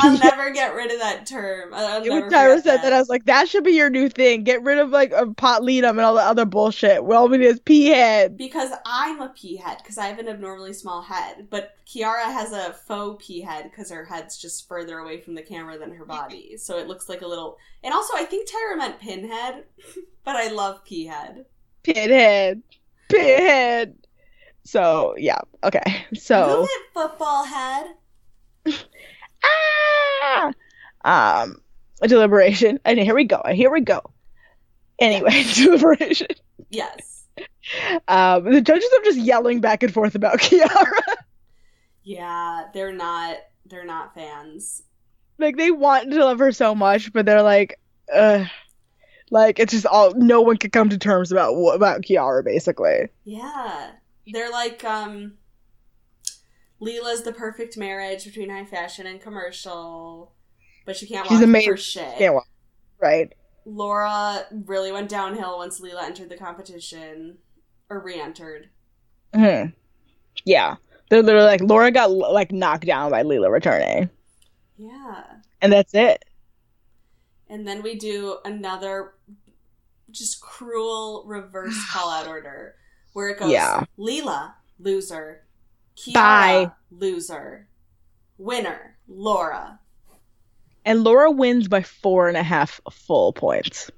I'll never get rid of that term. I'll when Tyra said that. I was like, that should be your new thing. Get rid of like a pot leadum and all the other bullshit. Well, we need is pea head. because I'm a pea head because I have an abnormally small head, but Kiara has a faux pea head because her head's just further away from the camera than her body, so it looks like a little. And also, I think Tyra meant pinhead, but I love pea head. Pinhead. Pinhead. So yeah, okay. So Move it, football head. ah, um, a deliberation, and here we go. And Here we go. Anyway, deliberation. Yes. Um, the judges are just yelling back and forth about Kiara. Yeah, they're not. They're not fans. like they want to love her so much, but they're like, uh, like it's just all. No one could come to terms about about Kiara, basically. Yeah, they're like um. Leila's the perfect marriage between high fashion and commercial, but she can't She's walk for shit. Can't right? Laura really went downhill once Leila entered the competition or re-entered. hmm Yeah, they're literally like Laura got like knocked down by Leila returning, Yeah. and that's it. And then we do another just cruel reverse call out order where it goes Yeah. Leila, loser. Kiara, Bye. loser. Winner, Laura. And Laura wins by four and a half full points,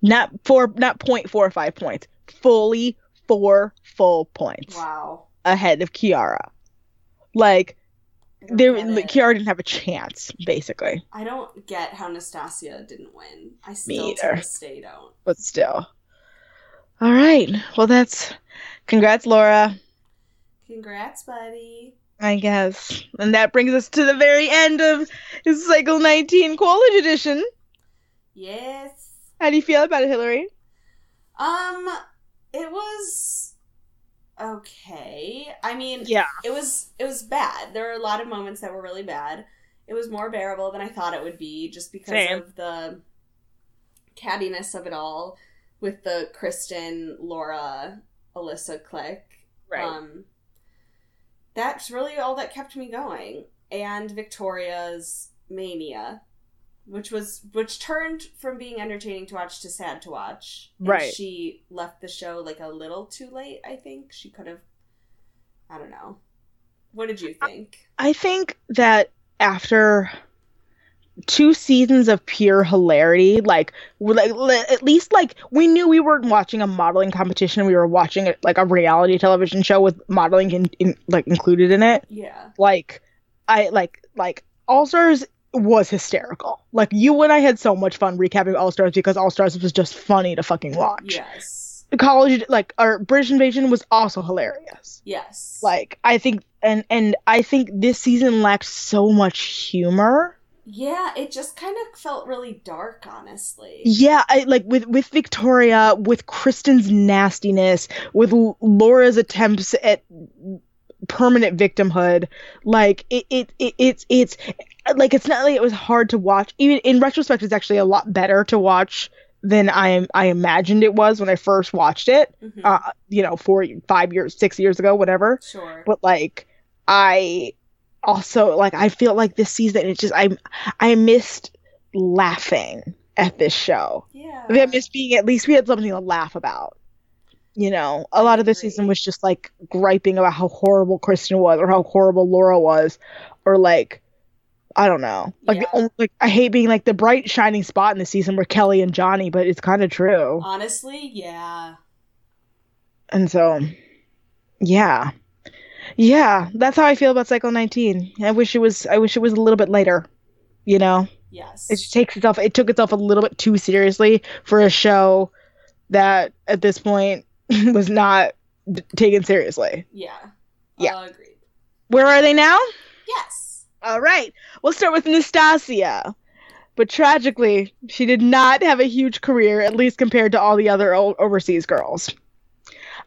not four, not point four or five points, fully four full points Wow. ahead of Kiara. Like there. Kiara didn't have a chance, basically. I don't get how Nastasia didn't win. I still to either. day don't. but still. All right. Well, that's congrats, Laura. Congrats, buddy. I guess, and that brings us to the very end of Cycle 19 College Edition. Yes. How do you feel about it, Hillary? Um, it was okay. I mean, Yeah. it was it was bad. There were a lot of moments that were really bad. It was more bearable than I thought it would be, just because Same. of the cattiness of it all with the Kristen, Laura, Alyssa clique. Um, that's really all that kept me going, and Victoria's mania, which was which turned from being entertaining to watch to sad to watch. And Right. She left the show like a little too late. I think she could have. I don't know. What did you think? I think that after two seasons of pure hilarity, like, like at least like we knew we weren't watching a modeling competition. We were watching it like a reality television show with modeling in, in like included in it. Yeah. Like, I like like All Stars was hysterical. Like you and I had so much fun recapping All Stars because All Stars was just funny to fucking watch. Yes. College like our British Invasion was also hilarious. Yes. Like I think and and I think this season lacked so much humor. Yeah, it just kind of felt really dark, honestly. Yeah, I like with with Victoria, with Kristen's nastiness, with Laura's attempts at permanent victimhood. Like it, it, it it's it's like it's not like it was hard to watch. Even in retrospect, it's actually a lot better to watch than I I imagined it was when I first watched it. Mhm. Uh, you know, four, five years, six years ago, whatever. sure. but like i also like i feel like this season it just i i missed laughing at this show yeah. i missed being at least we had something to laugh about you know a lot of this season was just like griping about how horrible kristen was or how horrible laura was or like i don't know like Yeah. only, like i hate being like the bright shining spot in the season were kelly and johnny but it's kind of true Honestly, yeah. And so, yeah, yeah, that's how I feel about Cycle 19. I wish it was. I wish it was a little bit later. You know, Yes. it takes itself. It took itself a little bit too seriously for a show that at this point was not d- taken seriously. yeah. Yeah. Uh, agreed. Where are they now? Yes. All right, we'll start with Nastasia. But tragically, she did not have a huge career, at least compared to all the other overseas girls.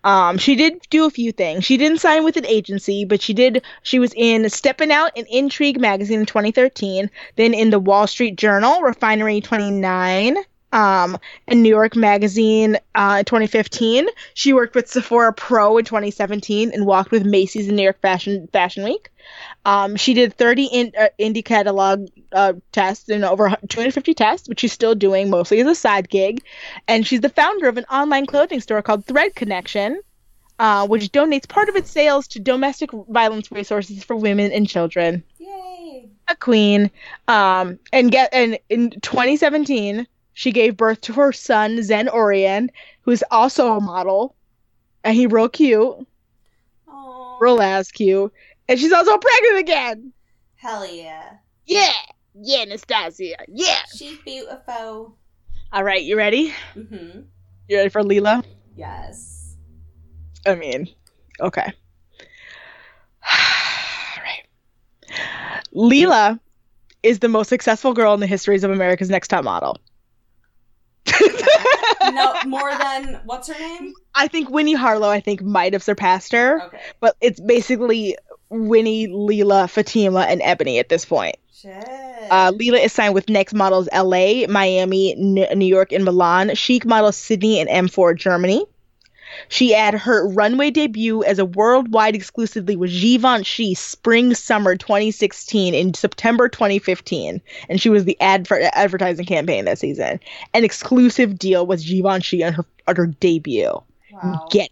Um, she did do a few things. She didn't sign with an agency, but she did. She was in Steppin' Out and Intrigue magazine in 2013, then in the Wall Street Journal, Refinery 29, um, and New York Magazine uh, in 2015. She worked with Sephora Pro in 2017 and walked with Macy's in New York Fashion Fashion Week. Um, she did 30 in, uh, indie catalog uh, tests and over 250 tests, which she's still doing mostly as a side gig. And she's the founder of an online clothing store called Thread Connection, uh, which donates part of its sales to domestic violence resources for women and children. Yay. A queen. Um, and get and in 2017, she gave birth to her son Zen Orion, who's also a model, and he real cute. real ass cute. And she's also pregnant again. Hell yeah. Yeah. Yeah, Nastasia. Yeah. She's beautiful. All right, you ready? Mm-hmm. You ready for Leila? Yes. I mean, okay. All right. Leila is the most successful girl in the histories of America's Next Top Model. No, more than what's her name? I think Winnie Harlow, I think, might have surpassed her, Okay. but it's basically Winnie, Leila, Fatima, and Ebony at this point. Shit. Uh, Leila is signed with Next Models LA, Miami, N- New York, and Milan. Chic Models Sydney and M4 Germany. She had her runway debut as a worldwide exclusively with Givenchy Spring Summer 2016 in September 2015, and she was the adver- advertising campaign that season. An exclusive deal with Givenchy on her on her debut. wow. Get.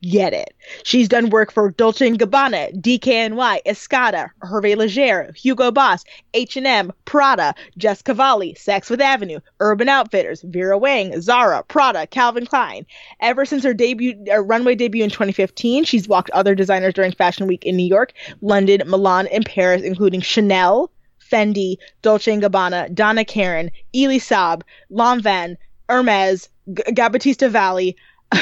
Get it. She's done work for Dolce & Gabbana, DKNY, Escada, Hervé Leger, Hugo Boss, H&M, Prada, Just Cavalli, Saks Fifth Avenue, Urban Outfitters, Vera Wang, Zara, Prada, Calvin Klein. Ever since her debut, uh, runway debut in 2015, she's walked other designers during Fashion Week in New York, London, Milan, and Paris, including Chanel, Fendi, Dolce & Gabbana, Donna Karan, Elie Saab, Lanvin, Hermes, G- Giambattista Valli,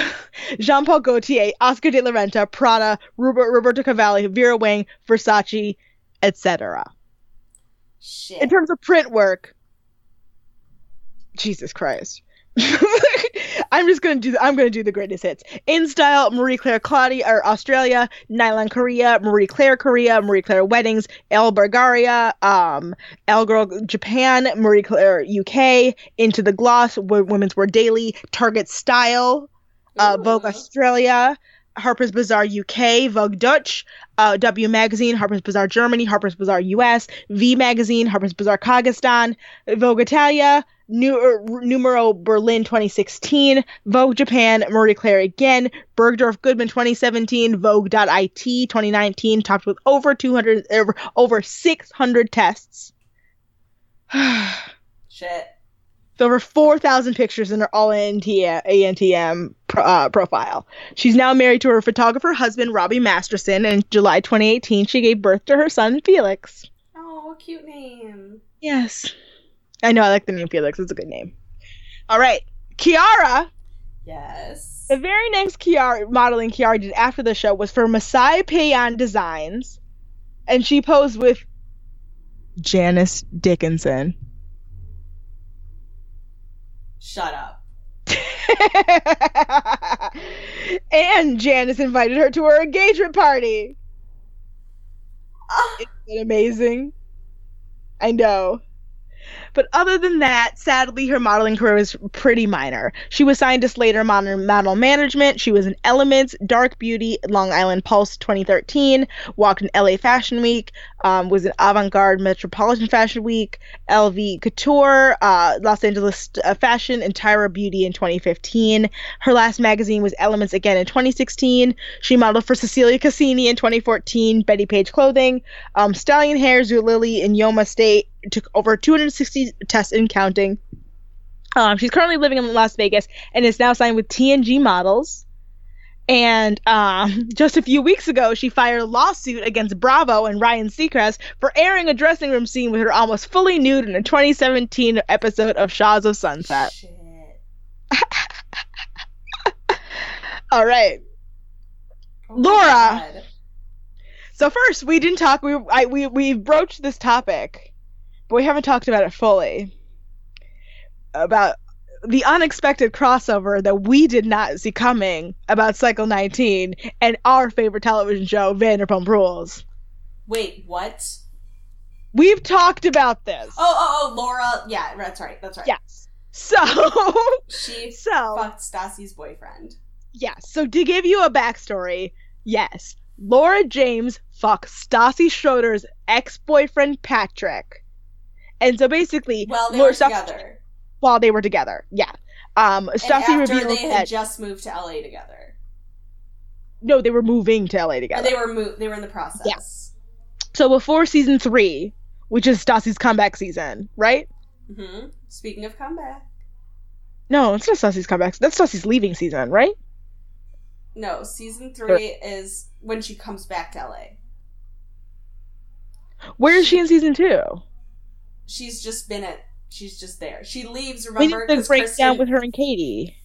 Jean Paul Gaultier, Oscar de la Renta, Prada, Robert, Roberto Cavalli, Vera Wang, Versace, etc. Shit. In terms of print work, Jesus Christ. I'm just gonna do. I'm gonna do the greatest hits. In style, Marie Claire Claudia or Australia, Nylon Korea, Marie Claire Korea, Marie Claire Weddings, Elle Bulgaria, um, Elle Girl Japan, Marie Claire UK, Into the Gloss, Women's Wear Daily, Target Style, uh, Vogue Australia, Harper's Bazaar UK, Vogue Dutch, uh, W Magazine, Harper's Bazaar Germany, Harper's Bazaar US, V Magazine, Harper's Bazaar Kazakhstan, Vogue Italia, New, er, Numero Berlin 2016, Vogue Japan, Marie Claire again, Bergdorf Goodman 2017, Vogue.it 2019, topped with over 200, over, over 600 tests. Shit. With over 4,000 pictures in her all ANTM, ANTM pro, uh, profile. She's now married to her photographer husband, Robbie Masterson, and in July 2018, she gave birth to her son, Felix. Oh, cute name. Yes. I know, I like the name Felix. It's a good name. All right. Kiara, Yes. the very next Kiara modeling Kiara did after the show was for Masai Payan Designs, and she posed with Janice Dickinson. Shut up. and Janice invited her to her engagement party. Ah, Isn't it amazing? I know. But other than that, sadly, her modeling career was pretty minor. She was signed to Slater Modern Model Management. She was in Elements, Dark Beauty, Long Island Pulse 2013, walked in LA Fashion Week, um, was in Avant Garde Metropolitan Fashion Week, LV Couture, uh, Los Angeles uh, Fashion, and Tyra Beauty in 2015. Her last magazine was Elements again in 2016. She modeled for Cecilia Cassini in 2014, Betty Page Clothing, um, Stallion Hair, Zulily, and Yoma State took over 260 tests and counting. Um, she's currently living in Las Vegas and is now signed with TNG Models. And um, just a few weeks ago, she fired a lawsuit against Bravo and Ryan Seacrest for airing a dressing room scene with her almost fully nude in a 2017 episode of Shahs of Sunset. All right. Oh Laura. So first, we didn't talk. We I, we we broached this topic, but we haven't talked about it fully. About the unexpected crossover that we did not see coming about Cycle 19 and our favorite television show, Vanderpump Rules. Wait, what? We've talked about this. Oh, oh, oh, Laura. Yeah, that's right. That's right. Yes. So, She so fucked Stassi's boyfriend. Yes. So to give you a backstory, yes, Laura James fucked Stassi Schroeder's ex-boyfriend Patrick, and so basically, Well, they Laura were Stas- together. while they were together. Yeah. Um, And Stassi after they had that just moved to LA together. no, they were moving to LA Or together. they were mo- they were in the process. so before season three, which is Stassi's comeback season, right? hmm Speaking of comeback. No, it's not Stassi's comeback. That's Stassi's leaving season, right? No, season three is when she comes back to LA. Where is she in season two? She's just been at. She's just there. She leaves. We Remember? 'Cause break Kristen- down with her and Katie.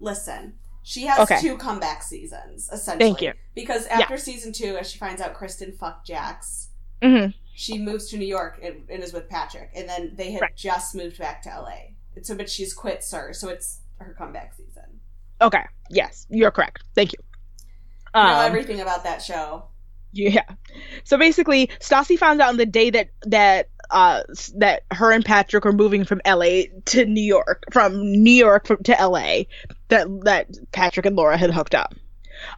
Listen, she has Okay. two comeback seasons essentially. Thank you. Because after season two, as she finds out Kristen fucked Jax, hmm she moves to New York and, and is with Patrick, and then they had Right. just moved back to LA. And so, but she's quit SUR, so it's her comeback season. Okay. Yes, you're correct. Thank you. I know Um, everything about that show. Yeah. So basically, Stassi found out on the day that that uh that her and Patrick were moving from LA to New York, from New York to LA, that that Patrick and Laura had hooked up.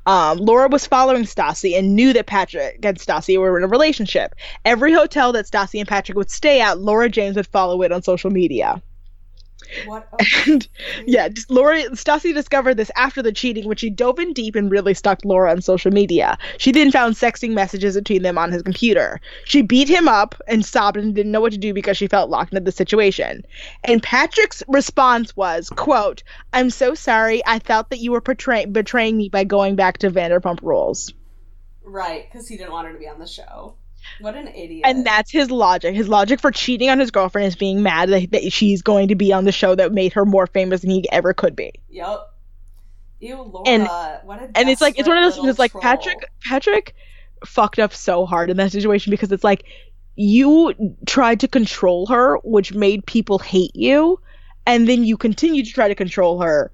Um, Laura was following Stassi and knew that Patrick and Stassi were in a relationship. Every hotel that Stassi and Patrick would stay at, Laura James would follow it on social media. What? And yeah, Laura Stassi discovered this after the cheating when she dove in deep and really stalked Laura on social media. She then found sexting messages between them on his computer. She beat him up and sobbed and didn't know what to do because she felt locked into the situation. And Patrick's response was, quote, I'm so sorry. I felt that you were portray- betraying me by going back to Vanderpump Rules. right, because he didn't want her to be on the show. What an idiot! And that's his logic. His logic for cheating on his girlfriend is being mad that, that she's going to be on the show that made her more famous than he ever could be. Yep. Ew, Laura. And- what a and it's like it's one of those things like Patrick. Patrick fucked up so hard in that situation because it's like you tried to control her which made people hate you and then you continue to try to control her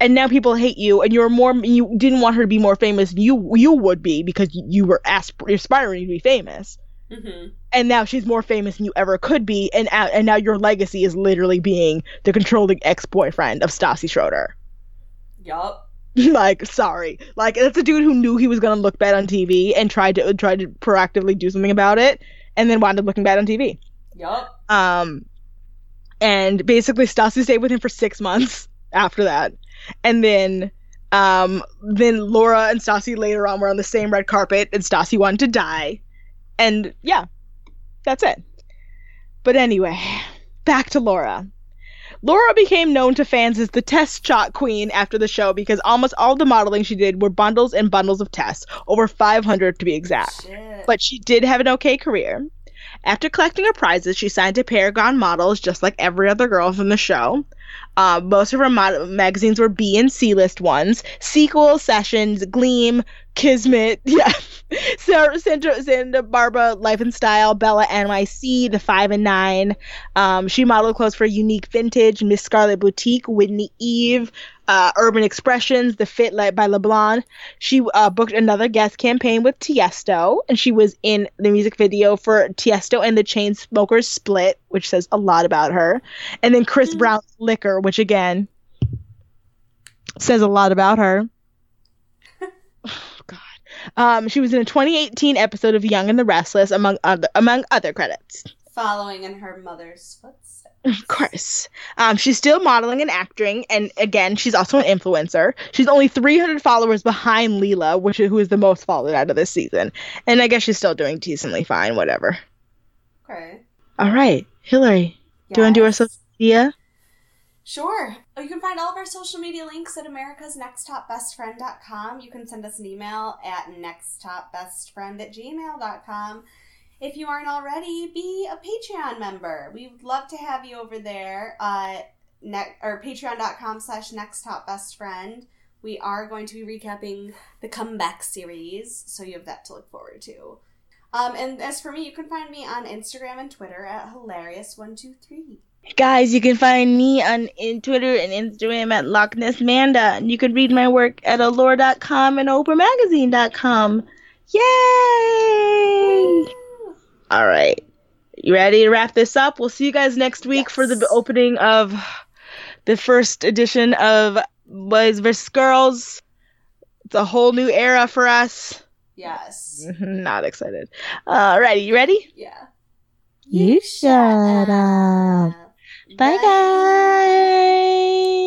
and now people hate you and you're more you didn't want her to be more famous than you you would be because you, were asp- aspiring to be famous Mhm. and now she's more famous than you ever could be and a- and now your legacy is literally being the controlling ex-boyfriend of Stassi Schroeder Yup. like sorry like that's a dude who knew he was gonna look bad on tv and tried to tried to proactively do something about it and then wound up looking bad on tv Yup. um and basically stassi stayed with him for six months after that and then um then laura and stassi later on were on the same red carpet and stassi wanted to die and yeah that's it but anyway back to laura Laura became known to fans as the test shot queen after the show because almost all the modeling she did were bundles and bundles of tests, over 500 to be exact. Shit. But she did have an okay career. After collecting her prizes, she signed to Paragon Models just like every other girl from the show. Uh, most of her mod- magazines were B and C list ones. Sequel, Sessions, Gleam, Kismet, yeah. Sarah, Santa, Santa Barbara, Life and Style, Bella NYC, The Five and Nine. Um, she modeled clothes for Unique Vintage, Miss Scarlet Boutique, Whitney Eve, uh, Urban Expressions, The Fit Light by LeBlanc. She uh, booked another guest campaign with Tiesto, and she was in the music video for Tiesto and the Chainsmokers Split, which says a lot about her. And then Chris Brown's Liquor, which again says a lot about her. Oh, God. Um, she was in a 2018 episode of Young and the Restless, among other among other credits. Following in her mother's footsteps. Of course. Um, she's still modeling and acting, and again, she's also an influencer. She's only 300 followers behind Leila, which who is the most followed out of this season. And I guess she's still doing decently fine, whatever. Okay. All right, Hillary, do you want to do our Yes. social media? Sure. Oh, you can find all of our social media links at americasnexttopbestfriend.com. You can send us an email at nexttopbestfriend at gmail.com. If you aren't already, be a Patreon member. We would love to have you over there. Uh, ne- or patreon.com slash nexttopbestfriend. We are going to be recapping the comeback series, so you have that to look forward to. Um, and as for me, you can find me on Instagram and Twitter at hilarious123. Guys, you can find me on in Twitter and Instagram at Loch Ness Manda. And you can read my work at allure.com and oprahmagazine.com. Yay! All right. You ready to wrap this up? We'll see you guys next week for the opening of the first edition of Boys vs. Girls. It's a whole new era for us. Yes. Not excited. Alrighty, you ready? Yeah. You shut up. Bye, guys.